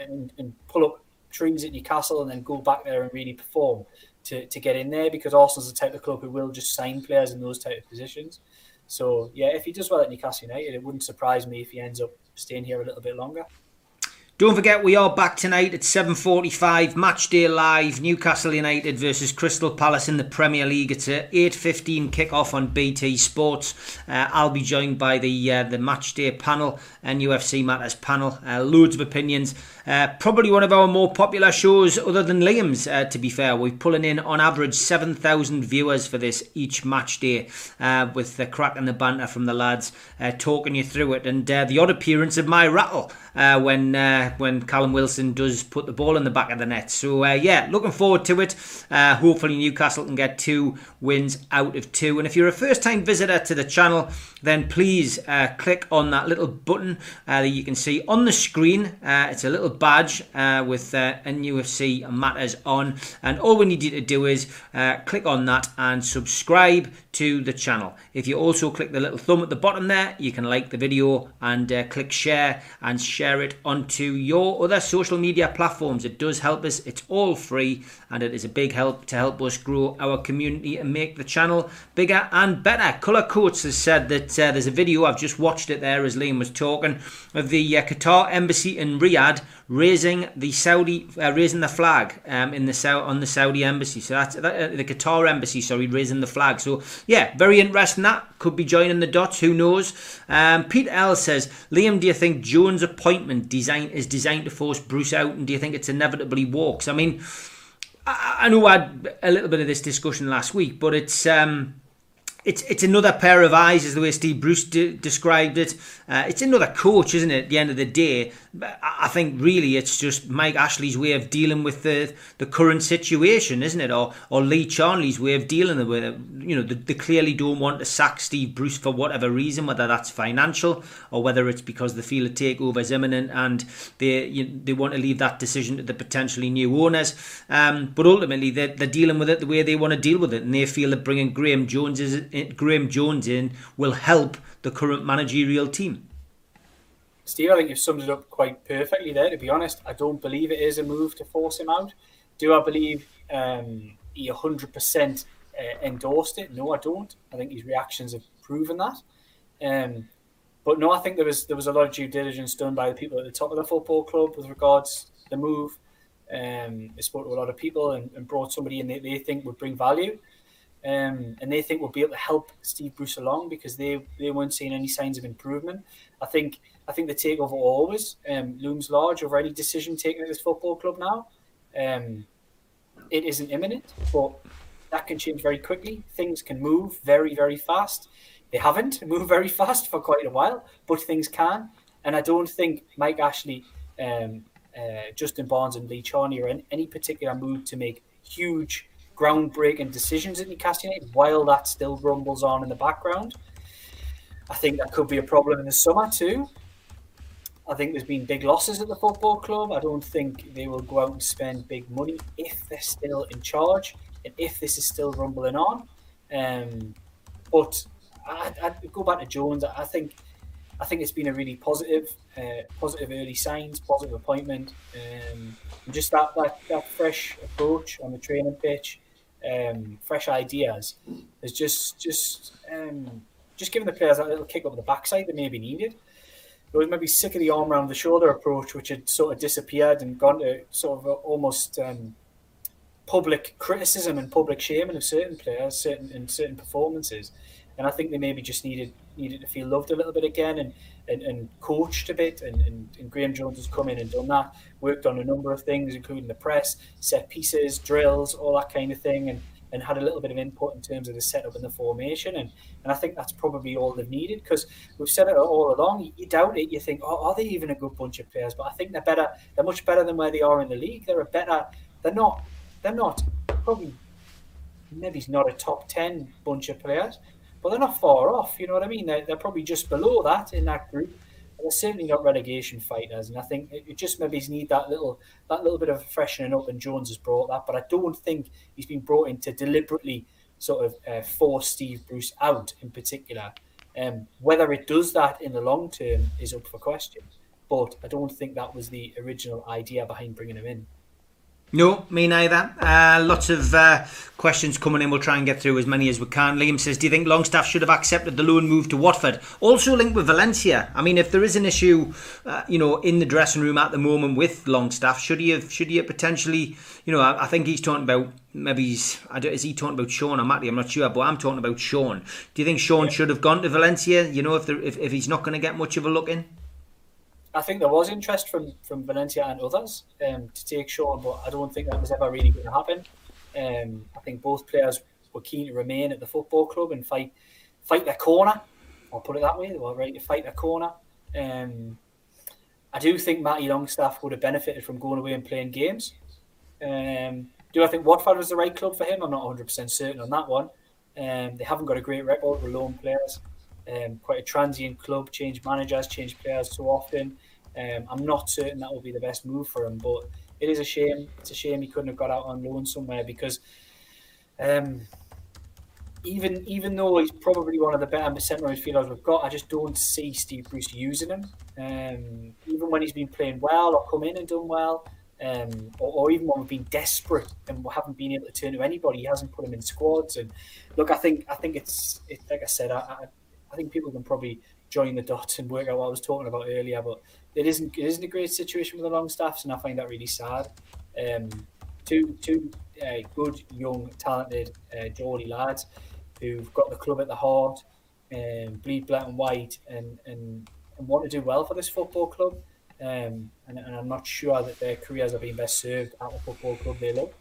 and, and pull up trees at Newcastle and then go back there and really perform to, to get in there because Arsenal's the type of club who will just sign players in those type of positions. So yeah, if he does well at Newcastle United, it wouldn't surprise me if he ends up staying here a little bit longer. Don't forget, we are back tonight at 7.45, match day live, Newcastle United versus Crystal Palace in the Premier League. It's a 8.15 kick-off on BT Sports. Uh, I'll be joined by the uh, the match day panel and UFC Matters panel. Uh, loads of opinions. Uh, probably one of our more popular shows other than Liam's, uh, to be fair. We're pulling in, on average, 7,000 viewers for this each match day uh, with the crack and the banter from the lads talking you through it. And the odd appearance of my rattle when uh, when Callum Wilson does put the ball in the back of the net. So uh, yeah, looking forward to it. Uh, hopefully Newcastle can get two wins out of two. And if you're a first-time visitor to the channel, then please uh, click on that little button uh, that you can see on the screen. Uh, it's a little badge with uh, NUFC Matters on, and all we need you to do is click on that and subscribe to the channel. If you also click the little thumb at the bottom there, you can like the video and click share and share it onto your other social media platforms. It does help us. It's all free and it is a big help to help us grow our community and make the channel bigger and better. Colour Coats has said that uh, there's a video, I've just watched it there as Liam was talking, of the uh, Qatar embassy in Riyadh raising the Saudi, uh, raising the flag um, in the on the Saudi embassy. So that's that, uh, the Qatar embassy, sorry, raising the flag. So yeah, very interesting. That could be joining the dots. Who knows? Um, Pete L says, Liam, do you think Jones' design is designed to force Bruce out, and do you think it's inevitably walks? I mean, I, I know I had a little bit of this discussion last week, but it's. Um, it's it's another pair of eyes, as the way Steve Bruce de- described it. Uh, it's another coach, isn't it? At the end of the day, I think really it's just Mike Ashley's way of dealing with the the current situation, isn't it? Or or Lee Charnley's way of dealing with it. You know, they, they clearly don't want to sack Steve Bruce for whatever reason, whether that's financial or whether it's because they feel a takeover is imminent and they you, they want to leave that decision to the potentially new owners. Um, but ultimately, they're, they're dealing with it the way they want to deal with it, and they feel that bringing Graeme Jones is Graeme Jones in will help the current managerial team. Steve, I think you've summed it up quite perfectly there. To be honest, I don't believe it is a move to force him out. Do I believe um, he 100% uh, endorsed it? No, I don't. I think his reactions have proven that. Um, but no, I think there was there was a lot of due diligence done by the people at the top of the football club with regards to the move. Um, they spoke to a lot of people and, and brought somebody in that they think would bring value um, and they think will be able to help Steve Bruce along because they, they weren't seeing any signs of improvement. I think I think the takeover always um, looms large over any decision taken at this football club now. Um, it isn't imminent, but that can change very quickly. Things can move very very fast. They haven't moved very fast for quite a while, but things can. And I don't think Mike Ashley, um, uh, Justin Barnes, and Lee Charnley are in any particular mood to make huge groundbreaking decisions at Newcastle United while that still rumbles on in the background. I think that could be a problem in the summer too. I think there's been big losses at the football club. I don't think they will go out and spend big money if they're still in charge and if this is still rumbling on. Um, but I, would go back to Jones. I think I think it's been a really positive, uh, positive early signs, positive appointment, um, and just that, that that fresh approach on the training pitch um, fresh ideas is just just um, just giving the players that little kick up the backside that maybe needed. They was maybe sick of the arm around the shoulder approach, which had sort of disappeared and gone to sort of almost um, public criticism and public shaming of certain players, certain in certain performances. And I think they maybe just needed needed to feel loved a little bit again and and, and coached a bit. And, and, and Graeme Jones has come in and done that, worked on a number of things, including the press, set pieces, drills, all that kind of thing. And, and had a little bit of input in terms of the setup and the formation. And, and I think that's probably all they've needed because we've said it all along. You doubt it, you think, oh, are they even a good bunch of players? But I think they're better. They're much better than where they are in the league. They're a better. They're not. They're not probably. Maybe it's not a top ten bunch of players, but they're not far off. You know what I mean? They're, they're probably just below that in that group. They're certainly not relegation fighters, and I think it, just maybe need that little that little bit of freshening up. And Jones has brought that, but I don't think he's been brought in to deliberately sort of uh, force Steve Bruce out in particular. Um, whether it does that in the long term is up for question, but I don't think that was the original idea behind bringing him in. No, me neither. Uh, lots of uh, questions coming in. We'll try and get through as many as we can. Liam says, "Do you think Longstaff should have accepted the loan move to Watford?" Also linked with Valencia. I mean, if there is an issue, uh, you know, in the dressing room at the moment with Longstaff, should he have? Should he have potentially? You know, I, I think he's talking about maybe he's. is he talking about Sean or Matty? I'm not sure, but I'm talking about Sean. Do you think Sean should have gone to Valencia? You know, if there, if, if he's not going to get much of a look in. I think there was interest from from Valencia and others um, to take Sean, but I don't think that was ever really going to happen. Um, I think both players were keen to remain at the football club and fight fight their corner. I'll put it that way. They were ready to fight their corner. Um, I do think Matty Longstaff would have benefited from going away and playing games. Um, do I think Watford was the right club for him? I'm not 100% certain on that one. Um, they haven't got a great record with loan players. Um, quite a transient club, change managers, change players so often. Um, I'm not certain that will be the best move for him, but it is a shame. It's a shame he couldn't have got out on loan somewhere because um, even even though he's probably one of the better centre midfielders we've got, I just don't see Steve Bruce using him. Um, even when he's been playing well or come in and done well, um, or, or, even when we've been desperate and we haven't been able to turn to anybody, he hasn't put him in squads. And look, I think I think it's it, like I said, I, I, I think people can probably join the dots and work out what I was talking about earlier. But it isn't it isn't a great situation with the Longstaffs, and I find that really sad. Um, two two uh, good young talented uh, Geordie lads who've got the club at the heart, and um, bleed black and white, and, and and want to do well for this football club. Um, and, and I'm not sure that their careers are being best served at the football club they love.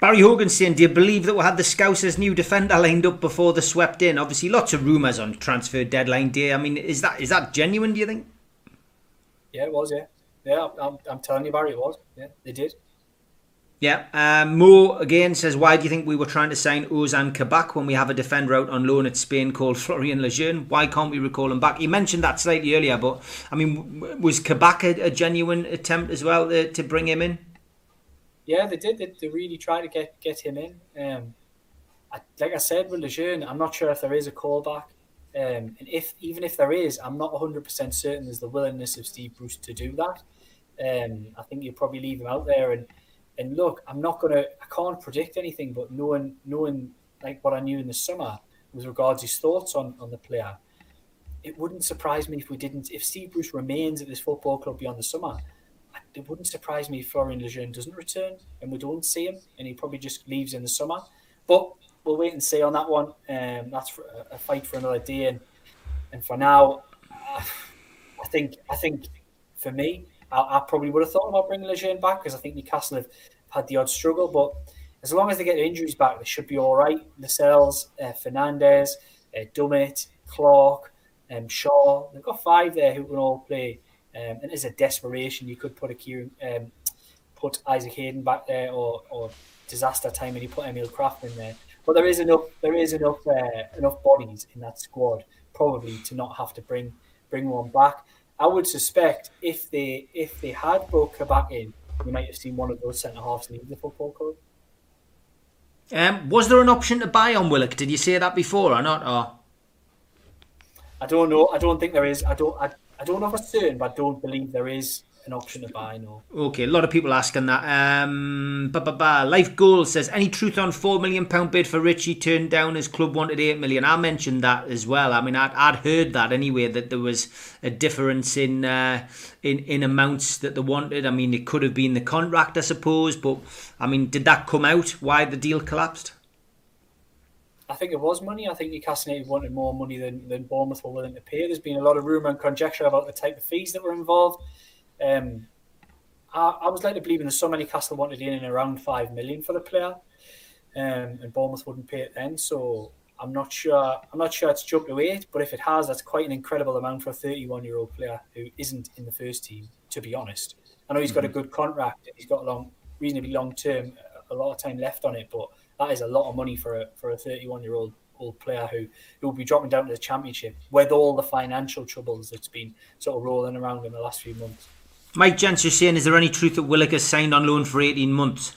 Barry Hogan saying, do you believe that we had the Scousers' new defender lined up before they swept in? Obviously, lots of rumours on transfer deadline day. I mean, is that is that genuine? Do you think? Yeah, it was. Yeah, yeah. I'm, I'm telling you, Barry, it was. Yeah, they did. Yeah. Um, Mo again says, why do you think we were trying to sign Ozan Kabak when we have a defender out on loan at Spain called Florian Lejeune? Why can't we recall him back? You mentioned that slightly earlier, but I mean, was Kabak a, a genuine attempt as well to, to bring him in? yeah, they did. They, they really tried to get get him in. Um, I, like I said with Lejeune, I'm not sure if there is a callback. Um, and if even if there is, I'm not 100% certain there's the willingness of Steve Bruce to do that. Um, I think you'll probably leave him out there. And and look, I'm not gonna, I can't predict anything, but knowing knowing like what I knew in the summer with regards his thoughts on on the player, it wouldn't surprise me if we didn't. If Steve Bruce remains at this football club beyond the summer, it wouldn't surprise me if Florian Lejeune doesn't return and we don't see him and he probably just leaves in the summer. But we'll wait and see on that one. Um, that's a fight for another day. And, and for now, I think I think for me, I, I probably would have thought about bringing Lejeune back because I think Newcastle have had the odd struggle. But as long as they get their injuries back, they should be all right. Lascelles, uh, Fernandez, uh, Dummett, Clark, um, Schär. They've got five there who can all play um, and as a desperation, you could put a Kieran, um, put Isaac Hayden back there, or, or disaster time, and you put Emil Krafth in there. But there is enough, there is enough, uh, enough bodies in that squad probably to not have to bring bring one back. I would suspect if they if they had brought back in, you might have seen one of those centre halves leave the football club. Um, was there an option to buy on Willock? Did you say that before or not? Or I don't know. I don't think there is. I don't. I, I don't know for certain, but I don't believe there is an option to buy. No. Okay, a lot of people asking that. Um, ba ba ba. Life Goal says any truth on four million pound bid for Ritchie turned down. His club wanted eight million. I mentioned that as well. I mean, I'd, I'd heard that anyway that there was a difference in uh, in in amounts that they wanted. I mean, it could have been the contract, I suppose, but I mean, did that come out? Why the deal collapsed? I think it was money. I think Newcastle United wanted more money than, than Bournemouth were willing to pay. There's been a lot of rumour and conjecture about the type of fees that were involved. Um, I, I, was led to believe in the summer Newcastle wanted in and around five million for the player, um, and Bournemouth wouldn't pay it then. So I'm not sure. I'm not sure it's jumped to eight, but if it has, that's quite an incredible amount for a 31 year old player who isn't in the first team. To be honest, I know he's got a mm-hmm. good contract. He's got a long, reasonably long term, a lot of time left on it, but that is a lot of money for a for a 31 year old old player who who will be dropping down to the championship with all the financial troubles that's been sort of rolling around in the last few months. Mike is saying, is there any truth that has signed on loan for 18 months?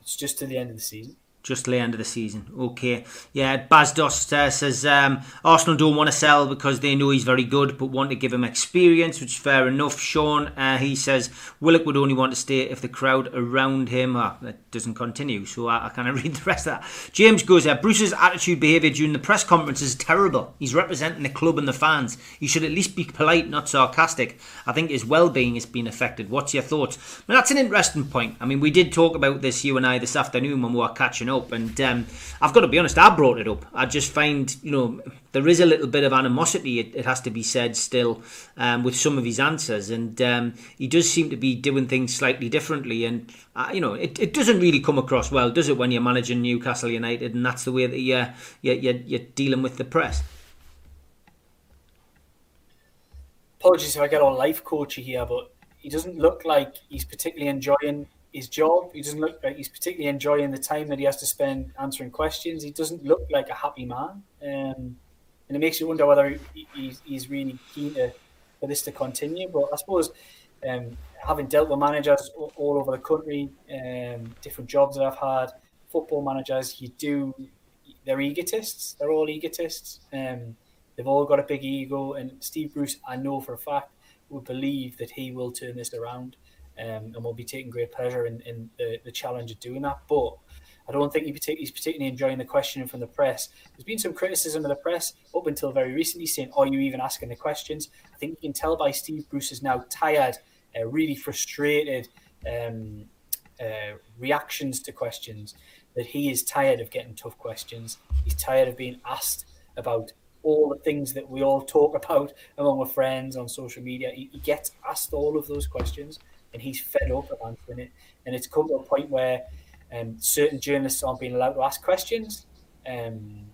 It's just to the end of the season. Just end of the season. Okay. Yeah, Baz Dost uh, says um, Arsenal don't want to sell because they know he's very good, but want to give him experience, which is fair enough. Sean, uh, he says Willock would only want to stay if the crowd around him. Uh, that doesn't continue, so I, I kind of read the rest of that. James goes, uh, Bruce's attitude behaviour during the press conference is terrible. He's representing the club and the fans. He should at least be polite, not sarcastic. I think his well being has been affected. What's your thoughts? Well, that's an interesting point. I mean, we did talk about this, you and I, this afternoon when we were catching up. And um, I've got to be honest, I brought it up. I just find, you know, there is a little bit of animosity, it, it has to be said, still um, with some of his answers. And um, he does seem to be doing things slightly differently. And, uh, you know, it, it doesn't really come across well, does it, when you're managing Newcastle United and that's the way that you're, you're, you're, you're dealing with the press? Apologies if I get all life coachy here, but he doesn't look like he's particularly enjoying his job. He doesn't look like he's particularly enjoying the time that he has to spend answering questions. He doesn't look like a happy man, um, and it makes you wonder whether he, he's, he's, really keen to, for this to continue. But I suppose um, having dealt with managers all, over the country, um, different jobs that I've had, football managers, you do they're egotists. They're all egotists. Um, they've all got a big ego, and Steve Bruce, I know for a fact, would believe that he will turn this around um, and will be taking great pleasure in, in the, the challenge of doing that. But I don't think he he's particularly enjoying the questioning from the press. There's been some criticism of the press up until very recently saying, Are you even asking the questions? I think you can tell by Steve Bruce is now tired, uh, really frustrated um, uh, reactions to questions, that he is tired of getting tough questions. He's tired of being asked about all the things that we all talk about among our friends on social media. He, he gets asked all of those questions and he's fed up of answering it. And it's come to a point where um, certain journalists aren't being allowed to ask questions, um,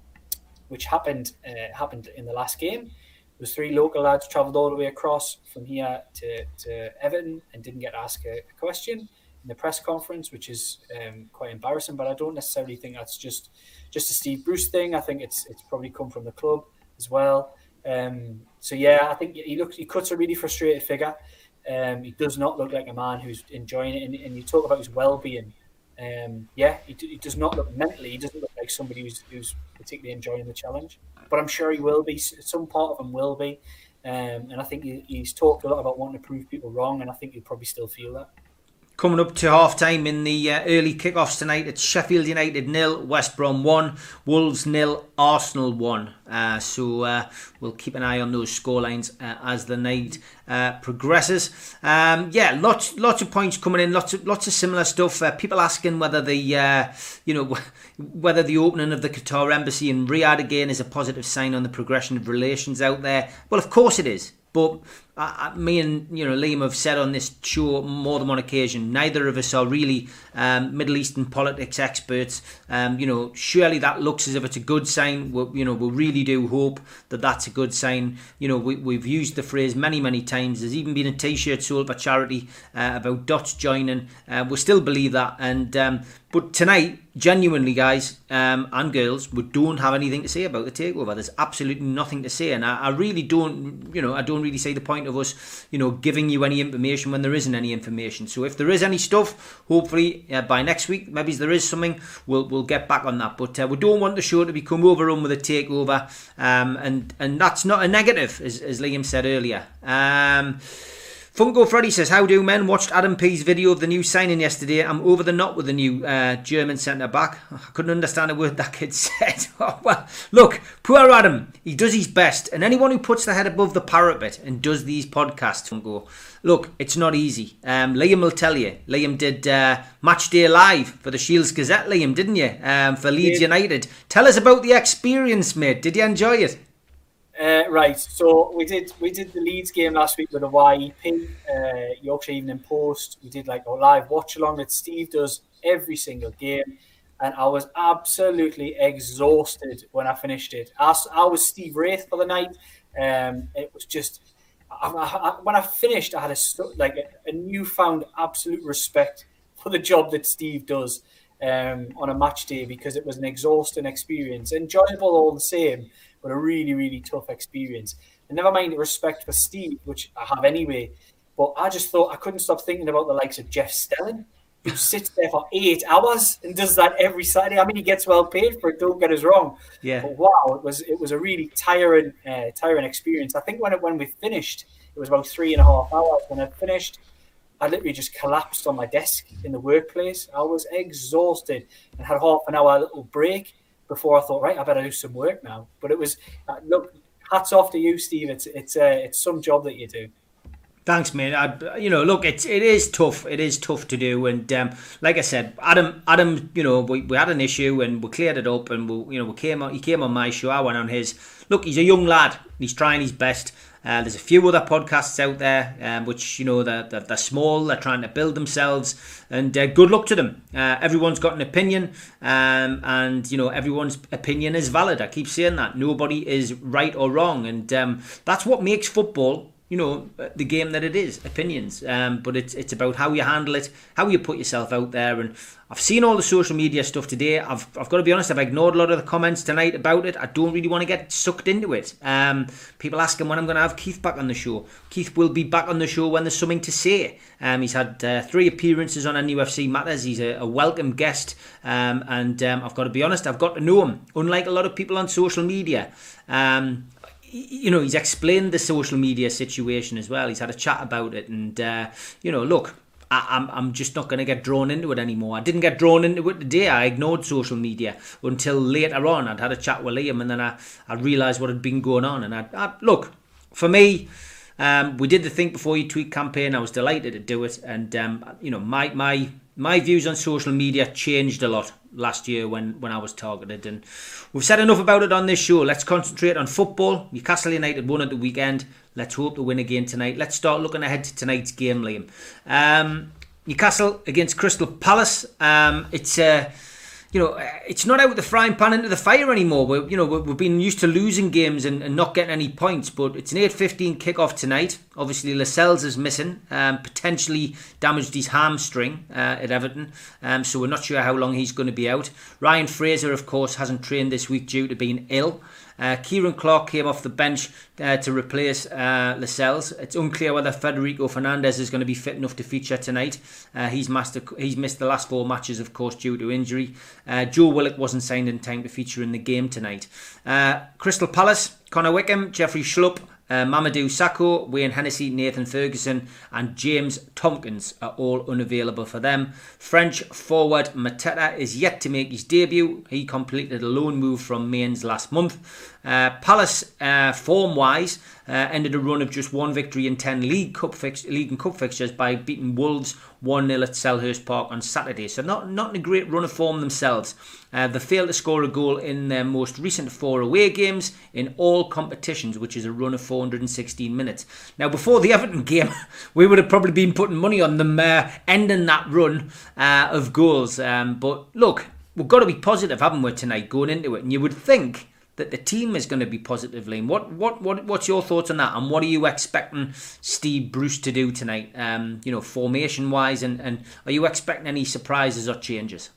which happened uh, happened in the last game. There was three local lads travelled all the way across from here to, to Everton and didn't get asked a, a question in the press conference, which is um, quite embarrassing. But I don't necessarily think that's just just a Steve Bruce thing. I think it's it's probably come from the club as well. Um, so yeah, I think he looks he cuts a really frustrated figure. Um, he does not look like a man who's enjoying it. And, and you talk about his well-being. Um, yeah, he, he, does not look mentally. He doesn't look like somebody who's, who's particularly enjoying the challenge. But I'm sure he will be. Some part of him will be. Um, and I think he, he's talked a lot about wanting to prove people wrong, and I think he'll probably still feel that. Coming up to half time in the uh, early kickoffs tonight, it's Sheffield United nil, West Brom 1, Wolves nil, Arsenal 1. Uh, so uh, we'll keep an eye on those scorelines uh, as the night uh, progresses. Um, yeah, lots lots of points coming in, lots of lots of similar stuff. Uh, people asking whether the you know whether the opening of the Qatar embassy in Riyadh again is a positive sign on the progression of relations out there. Well, of course it is. But uh, me and you know Liam have said on this show more than one occasion. Neither of us are really um, Middle Eastern politics experts. Um, you know, surely that looks as if it's a good sign. we you know, we really do hope that that's a good sign. You know, we, we've used the phrase many, many times. There's even been a T-shirt sold for charity uh, about Dutch joining. Uh, we still believe that, and um, but tonight, genuinely, guys um, and girls, we don't have anything to say about the takeover. There's absolutely nothing to say, and I, I, really don't, you know, I don't really see the point of us, you know, giving you any information when there isn't any information. So if there is any stuff, hopefully uh, by next week, maybe there is something, we'll we'll get back on that. But uh, we don't want the show to become overrun with a takeover, um, and and that's not a negative, as, as Liam said earlier. Um, Funko Freddy says, How do men? Watched Adam P's video of the new signing yesterday. I'm over the knot with the new uh, German centre back. I couldn't understand a word that kid said. oh, well, look, poor Adam. He does his best. And anyone who puts their head above the parapet and does these podcasts, Funko, look, it's not easy. Um, Liam will tell you. Liam did uh, Match Day Live for the Shields Gazette, Liam, didn't you? Um, for Leeds yeah. United. Tell us about the experience, mate. Did you enjoy it? Uh, right, so we did we did the Leeds game last week with a YEP, uh, Yorkshire Evening Post. We did like a live watch along that Steve does every single game, and I was absolutely exhausted when I finished it. I, I was Steve Wraith for the night. Um, it was just I, I, when I finished, I had a like a, a, newfound absolute respect for the job that Steve does um, on a match day because it was an exhausting experience, enjoyable all the same but a really, really tough experience. And never mind the respect for Steve, which I have anyway. But I just thought I couldn't stop thinking about the likes of Jeff Stelling, who sits there for eight hours and does that every Saturday. I mean, he gets well paid for it. Don't get us wrong. Yeah. But wow, it was it was a really tiring, uh, tiring experience. I think when it, when we finished, it was about three and a half hours. When I finished, I literally just collapsed on my desk in the workplace. I was exhausted and had half an hour little break before I thought, right, I better do some work now. But it was uh, look, hats off to you, Steve. It's it's uh, it's some job that you do. Thanks, mate. I, you know, look, it's it is tough. It is tough to do, and um, like I said, Adam, Adam, you know, we, we had an issue and we cleared it up, and we, you know, we came on. He came on my show. I went on his. Look, he's a young lad. He's trying his best. Uh, there's a few other podcasts out there, um, which you know they're, they're, they're, small. They're trying to build themselves, and uh, good luck to them. Uh, everyone's got an opinion, um, and you know everyone's opinion is valid. I keep saying that nobody is right or wrong, and um, that's what makes football you know the game that it is opinions. Um, but it's it's about how you handle it how you put yourself out there. And I've seen all the social media stuff today. I've, I've got to be honest I've ignored a lot of the comments tonight about it. I don't really want to get sucked into it. Um, people asking when I'm going to have Keith back on the show. Keith will be back on the show when there's something to say. Um, he's had uh, three appearances on NUFC Matters. He's a, a welcome guest. Um, and um, I've got to be honest I've got to know him unlike a lot of people on social media. Um, you know, he's explained the social media situation as well. He's had a chat about it, and uh, you know, look, I, am I'm, I'm just not going to get drawn into it anymore. I didn't get drawn into it today. I ignored social media until later on. I'd had a chat with Liam, and then I, I realised what had been going on. And I, I look for me. Um, we did the think before you tweet campaign. I was delighted to do it, and um, you know my my my views on social media changed a lot last year when, when I was targeted. And we've said enough about it on this show. Let's concentrate on football. Newcastle United won at the weekend. Let's hope to win again tonight. Let's start looking ahead to tonight's game, Liam. Um, Newcastle against Crystal Palace. Um, it's a. Uh, you know, it's not out the frying pan into the fire anymore. We're, you know, we've been used to losing games and, and not getting any points, but it's an 8.15 kickoff tonight. Obviously, Lascelles is missing, um, potentially damaged his hamstring uh, at Everton, um, so we're not sure how long he's going to be out. Ryan Fraser, of course, hasn't trained this week due to being ill. Uh, Ciaran Clark came off the bench uh, to replace uh, Lascelles. It's unclear whether Federico Fernandez is going to be fit enough to feature tonight. Uh, he's, master, he's missed the last four matches, of course, due to injury. Uh, Joe Willock wasn't signed in time to feature in the game tonight. Uh, Crystal Palace, Connor Wickham, Jeffrey Schlupp, uh, Mamadou Sakho, Wayne Hennessy, Nathan Ferguson, and James Tomkins are all unavailable for them. French forward Mateta is yet to make his debut. He completed a loan move from Mainz last month. Uh, Palace, uh, form wise, uh, ended a run of just one victory in 10 League, Cup fix- League and Cup fixtures by beating Wolves 1 0 at Selhurst Park on Saturday. So, not, not in a great run of form themselves. Uh, they failed to score a goal in their most recent four away games in all competitions, which is a run of 416 minutes. Now, before the Everton game, we would have probably been putting money on them uh, ending that run uh, of goals. Um, but look, we've got to be positive, haven't we, tonight, going into it? And you would think that the team is going to be positively. What what what what's your thoughts on that? And what are you expecting Steve Bruce to do tonight? Um, you know, formation wise, and and are you expecting any surprises or changes?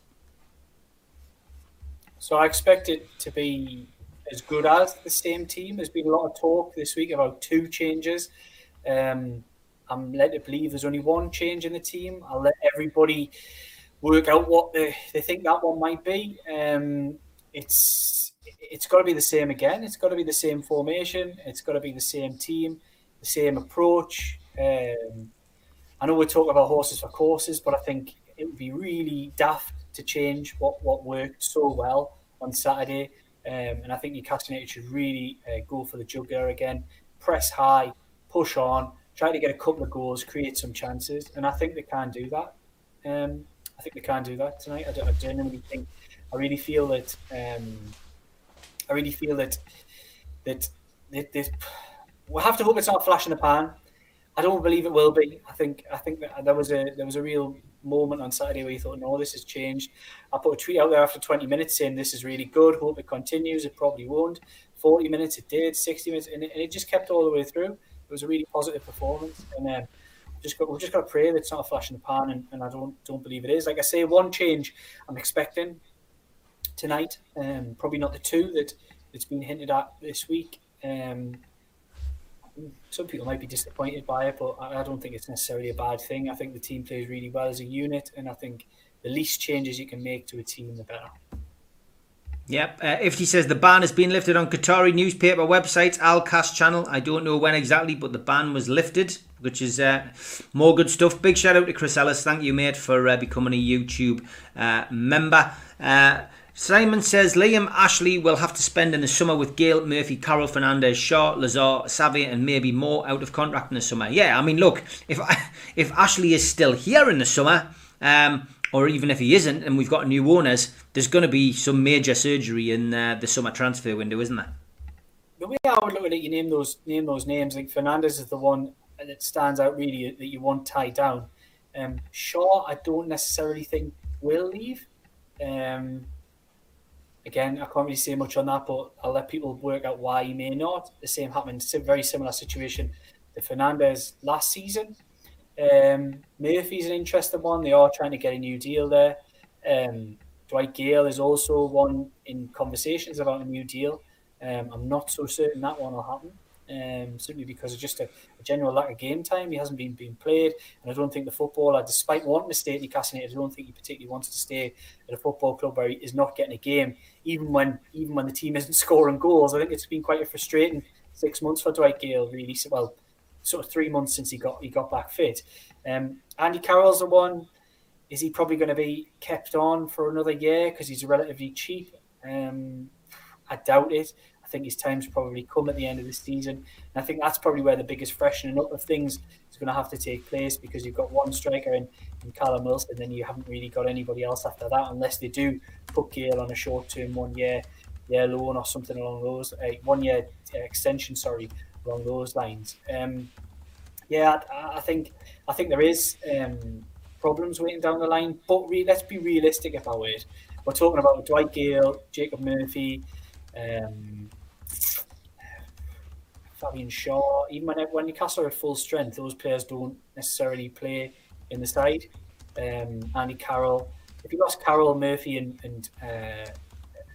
So I expect it to be as good as the same team. There's been a lot of talk this week about two changes. Um, I'm led to believe there's only one change in the team. I'll let everybody work out what they, they think that one might be. Um, it's it's got to be the same again. It's got to be the same formation. It's got to be the same team, the same approach. Um, I know we're talking about horses for courses, but I think it would be really daft to change what, what worked so well on Saturday. Um, and I think Newcastle United should really uh, go for the jugular again, press high, push on, try to get a couple of goals, create some chances. And I think they can do that. Um, I think they can do that tonight. I, don't, I think, I really feel that. Um, I really feel that that, that, that we'll have to hope it's not a flash in the pan. I don't believe it will be. I think I think that there was a there was a real moment on Saturday where you thought, no, this has changed. I put a tweet out there after 20 minutes saying this is really good. Hope it continues. It probably won't. 40 minutes it did. 60 minutes, and it, and it just kept all the way through. It was a really positive performance, and um, just got, we've just got to pray that it's not a flash in the pan, and, and I don't don't believe it is. Like I say, one change I'm expecting tonight. Um, probably not the two that it's been hinted at this week. Um, some people might be disappointed by it, but I don't think it's necessarily a bad thing. I think the team plays really well as a unit, and I think the least changes you can make to a team, the better. Yep. Uh, Ifty says the ban has been lifted on Qatari newspaper websites, Alkass channel. I don't know when exactly, but the ban was lifted, which is uh, more good stuff. Big shout out to Chris Ellis. Thank you, mate, for uh, becoming a YouTube uh, member. Simon says Liam Ashley will have to spend in the summer with Gayle, Murphy, Carroll, Fernandez, Schär, Lazar, Saivet, and maybe more out of contract in the summer. Yeah, I mean, look, if if Ashley is still here in the summer, um, or even if he isn't, and we've got new owners, there's going to be some major surgery in uh, the summer transfer window, isn't there? The way I would look at it, you name those name those names. Think Fernandez is the one that stands out really that you want tied down. Um, Schär, I don't necessarily think will leave. Um, again, I can't really say much on that, but I'll let people work out why he may not. The same happened, very similar situation to Fernandez last season. Um, Murphy's an interesting one. They are trying to get a new deal there. Um, Dwight Gayle is also one in conversations about a new deal. Um, I'm not so certain that one will happen. Um, simply because of just a, a, general lack of game time. He hasn't been being played, and I don't think the footballer, despite wanting to stay at Newcastle I don't think he particularly wants to stay at a football club where he is not getting a game, even when even when the team isn't scoring goals. I think it's been quite a frustrating six months for Dwight Gayle, Really, well, sort of three months since he got he got back fit. Um, Andy Carroll's the one. Is he probably going to be kept on for another year because he's relatively cheap? Um, I doubt it. I think his time's probably come at the end of the season. And I think that's probably where the biggest freshening up of things is going to have to take place because you've got one striker in, in Callum Wilson, and then you haven't really got anybody else after that unless they do put Gayle on a short term one year year loan or something along those uh, one year extension. Sorry, along those lines. Um, yeah, I, I, think I think there is um, problems waiting down the line, but re- let's be realistic about it. We're talking about Dwight Gayle, Jacob Murphy, um, Fabian Schär. Even when when Newcastle are at full strength, those players don't necessarily play in the side. Um, Andy Carroll. If you lost Carroll, Murphy, and and uh,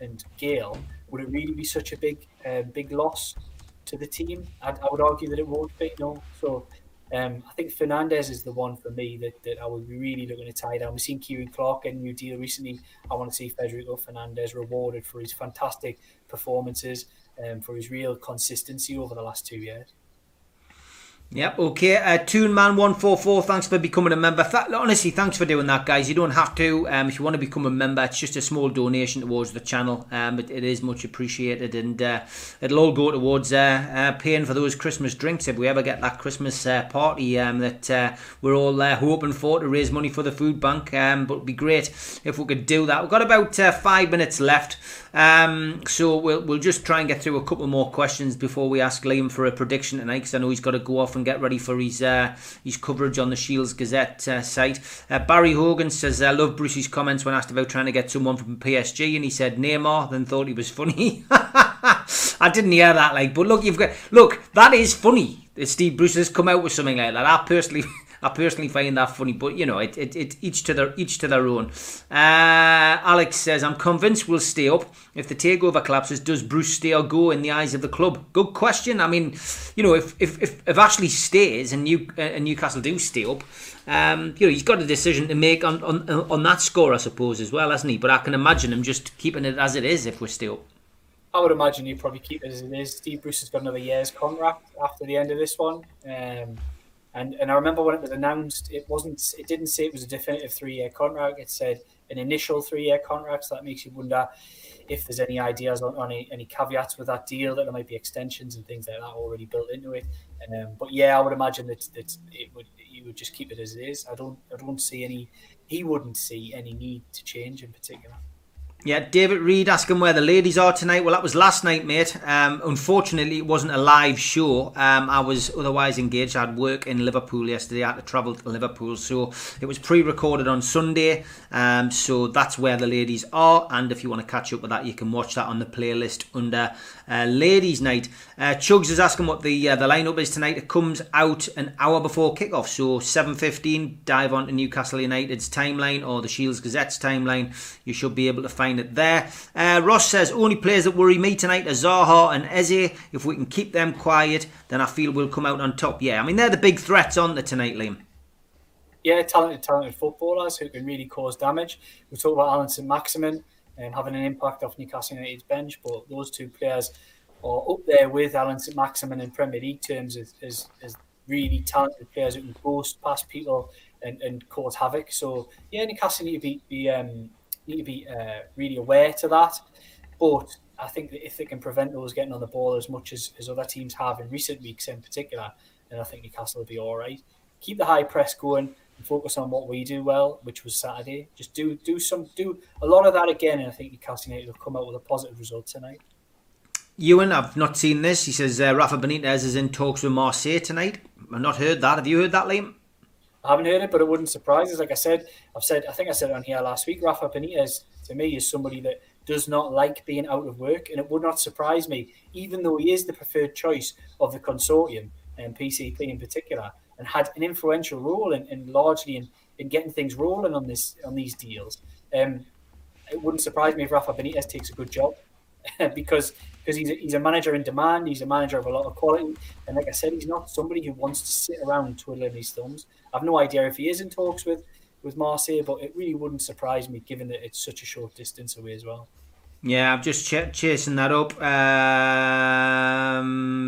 and Gayle, would it really be such a big uh, big loss? to the team. I, I would argue that it won't be, no. So um, I think Fernandez is the one for me that, that I would be really looking to tie down. We've seen Ciaran Clark get a new deal recently. I want to see Federico Fernandez rewarded for his fantastic performances um, for his real consistency over the last two years. Yep, okay. Uh, Toonman144, thanks for becoming a member. Th- honestly, thanks for doing that, guys. You don't have to. Um, if you want to become a member, it's just a small donation towards the channel. Um, it, it is much appreciated, and uh, it'll all go towards uh, uh, paying for those Christmas drinks if we ever get that Christmas uh, party um, that uh, we're all uh, hoping for to raise money for the food bank. Um, but it'd be great if we could do that. We've got about five minutes left. Um, so we'll, we'll just try and get through a couple more questions before we ask Liam for a prediction tonight because I know he's got to go off and get ready for his uh, his coverage on the Shields Gazette uh, site. Uh, Barry Hogan says, I love Bruce's comments when asked about trying to get someone from PSG and he said Neymar, then thought he was funny. I didn't hear that, like, but look, you've got look, that is funny. Steve Bruce has come out with something like that. I personally I personally find that funny, but you know, it, it, it each to their each to their own. Uh, Alex says, "I'm convinced we'll stay up if the takeover collapses. Does Bruce stay or go in the eyes of the club?" Good question. I mean, you know, if if if, if Ashley stays and New uh, and Newcastle do stay up, um, you know, he's got a decision to make on, on on that score, I suppose, as well, hasn't he? But I can imagine him just keeping it as it is if we stay up. I would imagine he'd probably keep it as it is. Steve Bruce has got another year's contract after the end of this one. Um, and and I remember when it was announced, it wasn't. It didn't say it was a definitive three-year contract. It said an initial three-year contract. So that makes you wonder if there's any ideas on, on any, any, caveats with that deal that there might be extensions and things like that already built into it. Um, but yeah, I would imagine that, that it would you would just keep it as it is. I don't I don't see any. He wouldn't see any need to change in particular. Yeah, David Reed asking where the ladies are tonight. Well, that was last night, mate. Um, unfortunately, it wasn't a live show. Um, I was otherwise engaged. I had work in Liverpool yesterday. I had to travel to Liverpool, so it was pre-recorded on Sunday. Um, so that's where the ladies are. And if you want to catch up with that, you can watch that on the playlist under uh, Ladies Night. Uh, Chugs is asking what the uh, the lineup is tonight. It comes out an hour before kickoff, so 7:15. Dive onto Newcastle United's timeline or the Shields Gazette's timeline. You should be able to find line it there. Uh, Ross says only players that worry me tonight are Zaha and Eze. If we can keep them quiet, then I feel we'll come out on top. Yeah, I mean they're the big threats on the tonight, Liam. Yeah, talented, talented footballers who can really cause damage. We talk about Allan Saint-Maximin and um, having an impact off Newcastle United's bench, but those two players are up there with Allan Saint-Maximin in Premier League terms as, as, as really talented players who can burst past people and, and cause havoc. So yeah, Newcastle need to be, be um, need to be uh, really aware to that. But I think that if they can prevent those getting on the ball as much as, as other teams have in recent weeks in particular, then I think Newcastle will be all right. Keep the high press going and focus on what we do well, which was Saturday. Just do do some do a lot of that again, and I think Newcastle United will come out with a positive result tonight. Ewan, I've not seen this. He says uh, Rafa Benitez is in talks with Marseille tonight. I've not heard that. Have you heard that, Liam? I haven't heard it, but it wouldn't surprise us. Like I said, I've said, I think I said it on here last week. Rafa Benitez to me is somebody that does not like being out of work, and it would not surprise me, even though he is the preferred choice of the consortium and PCP in particular, and had an influential role in, in largely in, in getting things rolling on this on these deals. Um, it wouldn't surprise me if Rafa Benitez takes a good job because because he's a, he's a manager in demand. He's a manager of a lot of quality, and like I said, he's not somebody who wants to sit around twiddling his thumbs. I've no idea if he is in talks with with Marseille, but it really wouldn't surprise me given that it's such a short distance away as well. Yeah, I'm just ch- chasing that up. Um,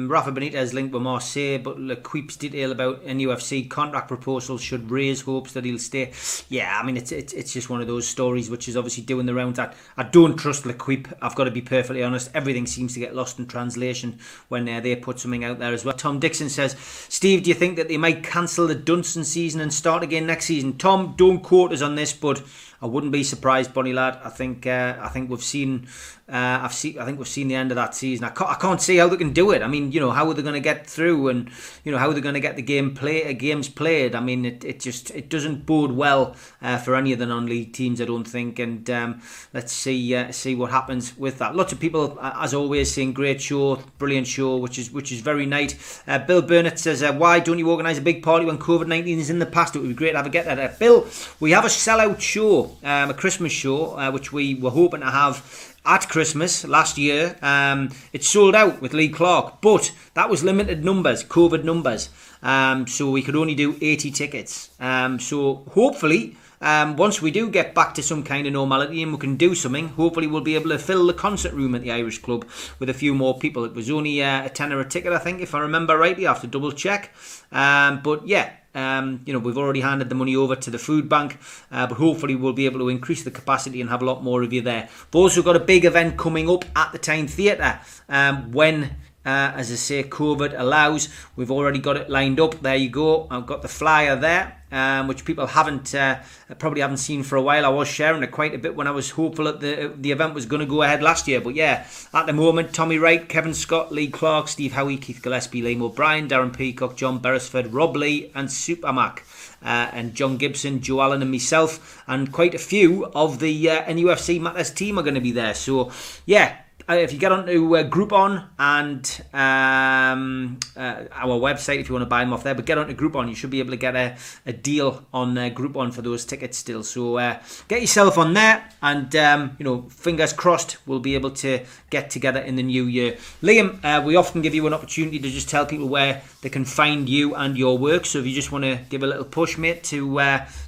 Rafa Benitez linked with Marseille, but L'Equipe's detail about an UFC contract proposal should raise hopes that he'll stay. Yeah, I mean, it's, it's it's just one of those stories which is obviously doing the rounds. That I don't trust L'Equipe. I've got to be perfectly honest. Everything seems to get lost in translation when uh, they put something out there as well. Tom Dixon says, Steve, do you think that they might cancel the Dunston season and start again next season? Tom, don't quote us on this, but I wouldn't be surprised, Bonnie lad. I think uh, I think we've seen uh, I've seen I think we've seen the end of that season. I can't, I can't see how they can do it. I mean, you know, how are they going to get through, and you know how are they going to get the game play uh, games played? I mean, it, it just it doesn't bode well uh, for any of the non-league teams, I don't think. And um, let's see uh, see what happens with that. Lots of people, uh, as always, saying great show, brilliant show, which is which is very nice. Uh, Bill Burnett says, why don't you organise a big party when COVID nineteen is in the past? It would be great to have a get that. Bill, we have a sellout show um, a Christmas show, which we were hoping to have at Christmas last year. Um, it sold out with Lee Clark, but that was limited numbers, COVID numbers. Um, so we could only do 80 tickets. Um, so hopefully, um, once we do get back to some kind of normality and we can do something, hopefully we'll be able to fill the concert room at the Irish Club with a few more people. It was only uh, a tenner a ticket, I think, if I remember rightly. I have to double check. Um, but yeah, um, you know, we've already handed the money over to the food bank, uh, but hopefully we'll be able to increase the capacity and have a lot more of you there. We've also got a big event coming up at the Tyne Theatre um, when uh, as I say, COVID allows. We've already got it lined up. There you go. I've got the flyer there, um, which people haven't uh, probably haven't seen for a while. I was sharing it quite a bit when I was hopeful that the the event was going to go ahead last year. But yeah, at the moment, Tommy Wright, Kevin Scott, Lee Clark, Steve Howie, Keith Gillespie, Liam O'Brien, Darren Peacock, John Beresford, Rob Lee, and Supermac. Uh, and John Gibson, Joe Allen, and myself, and quite a few of the uh, NUFC Matters team are going to be there. So, yeah, uh, if you get onto uh, Groupon and um, uh, our website, if you want to buy them off there, but get onto Groupon, you should be able to get a, a deal on uh, Groupon for those tickets still. So uh, get yourself on there, and um, you know, fingers crossed, we'll be able to get together in the new year. Liam, we often give you an opportunity to just tell people where they can find you and your work. So if you just want to give a little push, mate, to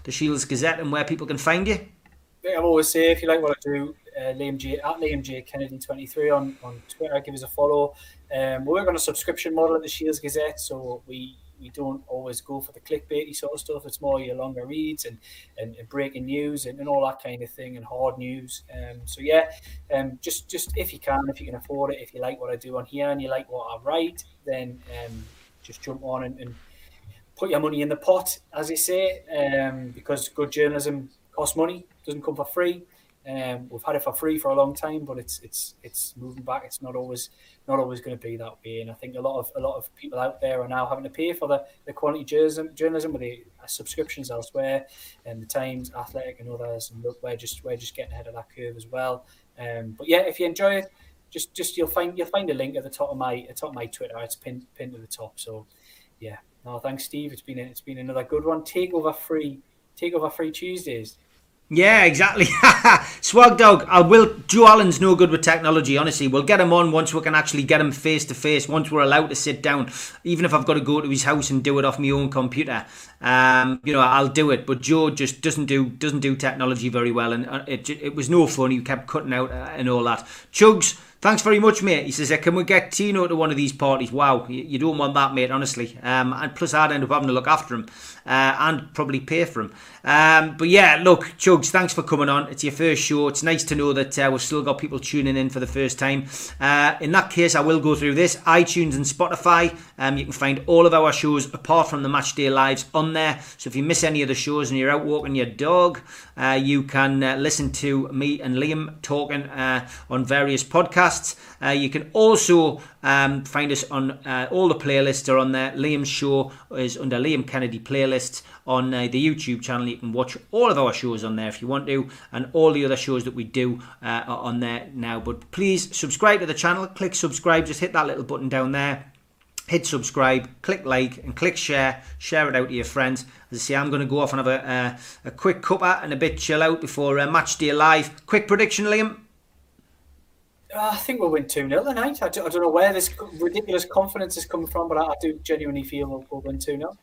the Shields Gazette and where people can find you. I always say, if you like what I do, uh, Liam J at Liam J Kennedy 23 on, on Twitter. Give us a follow. Um, we work on a subscription model at the Shields Gazette, so we we don't always go for the clickbaity sort of stuff. It's more your longer reads and, and, and breaking news and, and, all that kind of thing and hard news. Um, so yeah, um, just just if you can, if you can afford it, if you like what I do on here and you like what I write, then um, just jump on and, and, put your money in the pot, as they say, um, because good journalism costs money, doesn't come for free. Um, we've had it for free for a long time, but it's it's it's moving back. It's not always not always going to be that way. And I think a lot of a lot of people out there are now having to pay for the, the quality journalism journalism with the uh, subscriptions elsewhere, and the Times, Athletic, and others. And look, we're just we're just getting ahead of that curve as well. Um, but yeah, if you enjoy it, just just you'll find you'll find a link at the top of my at the top of my Twitter. It's pinned pinned to the top. So yeah, no, thanks, Steve. It's been it's been another good one. Take over free, take over free Tuesdays. Yeah, exactly. Swag dog. I will. Joe Allen's no good with technology. Honestly, we'll get him on once we can actually get him face to face. Once we're allowed to sit down, even if I've got to go to his house and do it off my own computer, um, you know, I'll do it. But Joe just doesn't do doesn't do technology very well, and uh, it it was no fun. He kept cutting out uh, and all that. Chugs. Thanks very much, mate. He says, "Can we get Tino to one of these parties?" Wow, you, don't want that, mate. Honestly, um, and plus I'd end up having to look after him uh, and probably pay for him. Um, but yeah, look, Chugs, thanks for coming on. It's your first show. It's nice to know that uh, we've still got people tuning in for the first time. Uh, in that case, I will go through this iTunes and Spotify. Um, you can find all of our shows apart from the Matchday Lives on there. So if you miss any of the shows and you're out walking your dog, uh, you can uh, listen to me and Liam talking uh, on various podcasts. You can also um, find us on uh, all the playlists are on there. Liam's show is under Liam Kennedy playlists on uh, the YouTube channel. You can watch all of our shows on there if you want to, and all the other shows that we do uh, are on there now. But please subscribe to the channel. Click subscribe. Just hit that little button down there hit subscribe, click like, and click share. Share it out to your friends. As I say, I'm going to go off and have a, uh, a quick cuppa and a bit chill out before uh, match day live. Quick prediction, Liam. Oh, I think we'll win 2 0 tonight. I don't, I don't know where this ridiculous confidence is coming from, but I, I do genuinely feel we'll, we'll win 2 0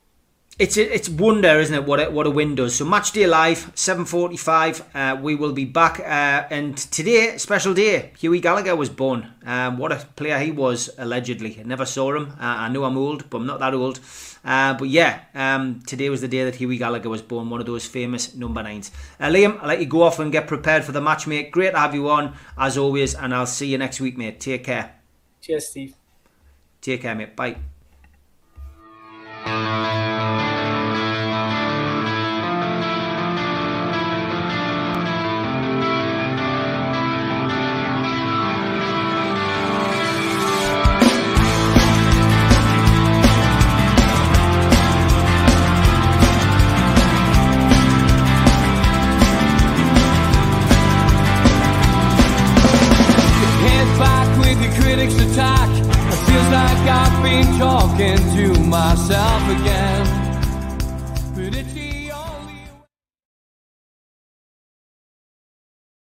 it's it's wonder, isn't it? What a, what a win does. So match day live, seven forty five. Uh, we will be back, uh, and today special day. Hughie Gallagher was born. Um, what a player he was allegedly. I never saw him. Uh, I know I'm old, but I'm not that old. Uh, but yeah, um, today was the day that Hughie Gallagher was born. One of those famous number nines. Uh, Liam, I'll let you go off and get prepared for the match, mate. Great to have you on as always, and I'll see you next week, mate. Take care. Cheers, Steve. Take care, mate. Bye. Talking to myself again.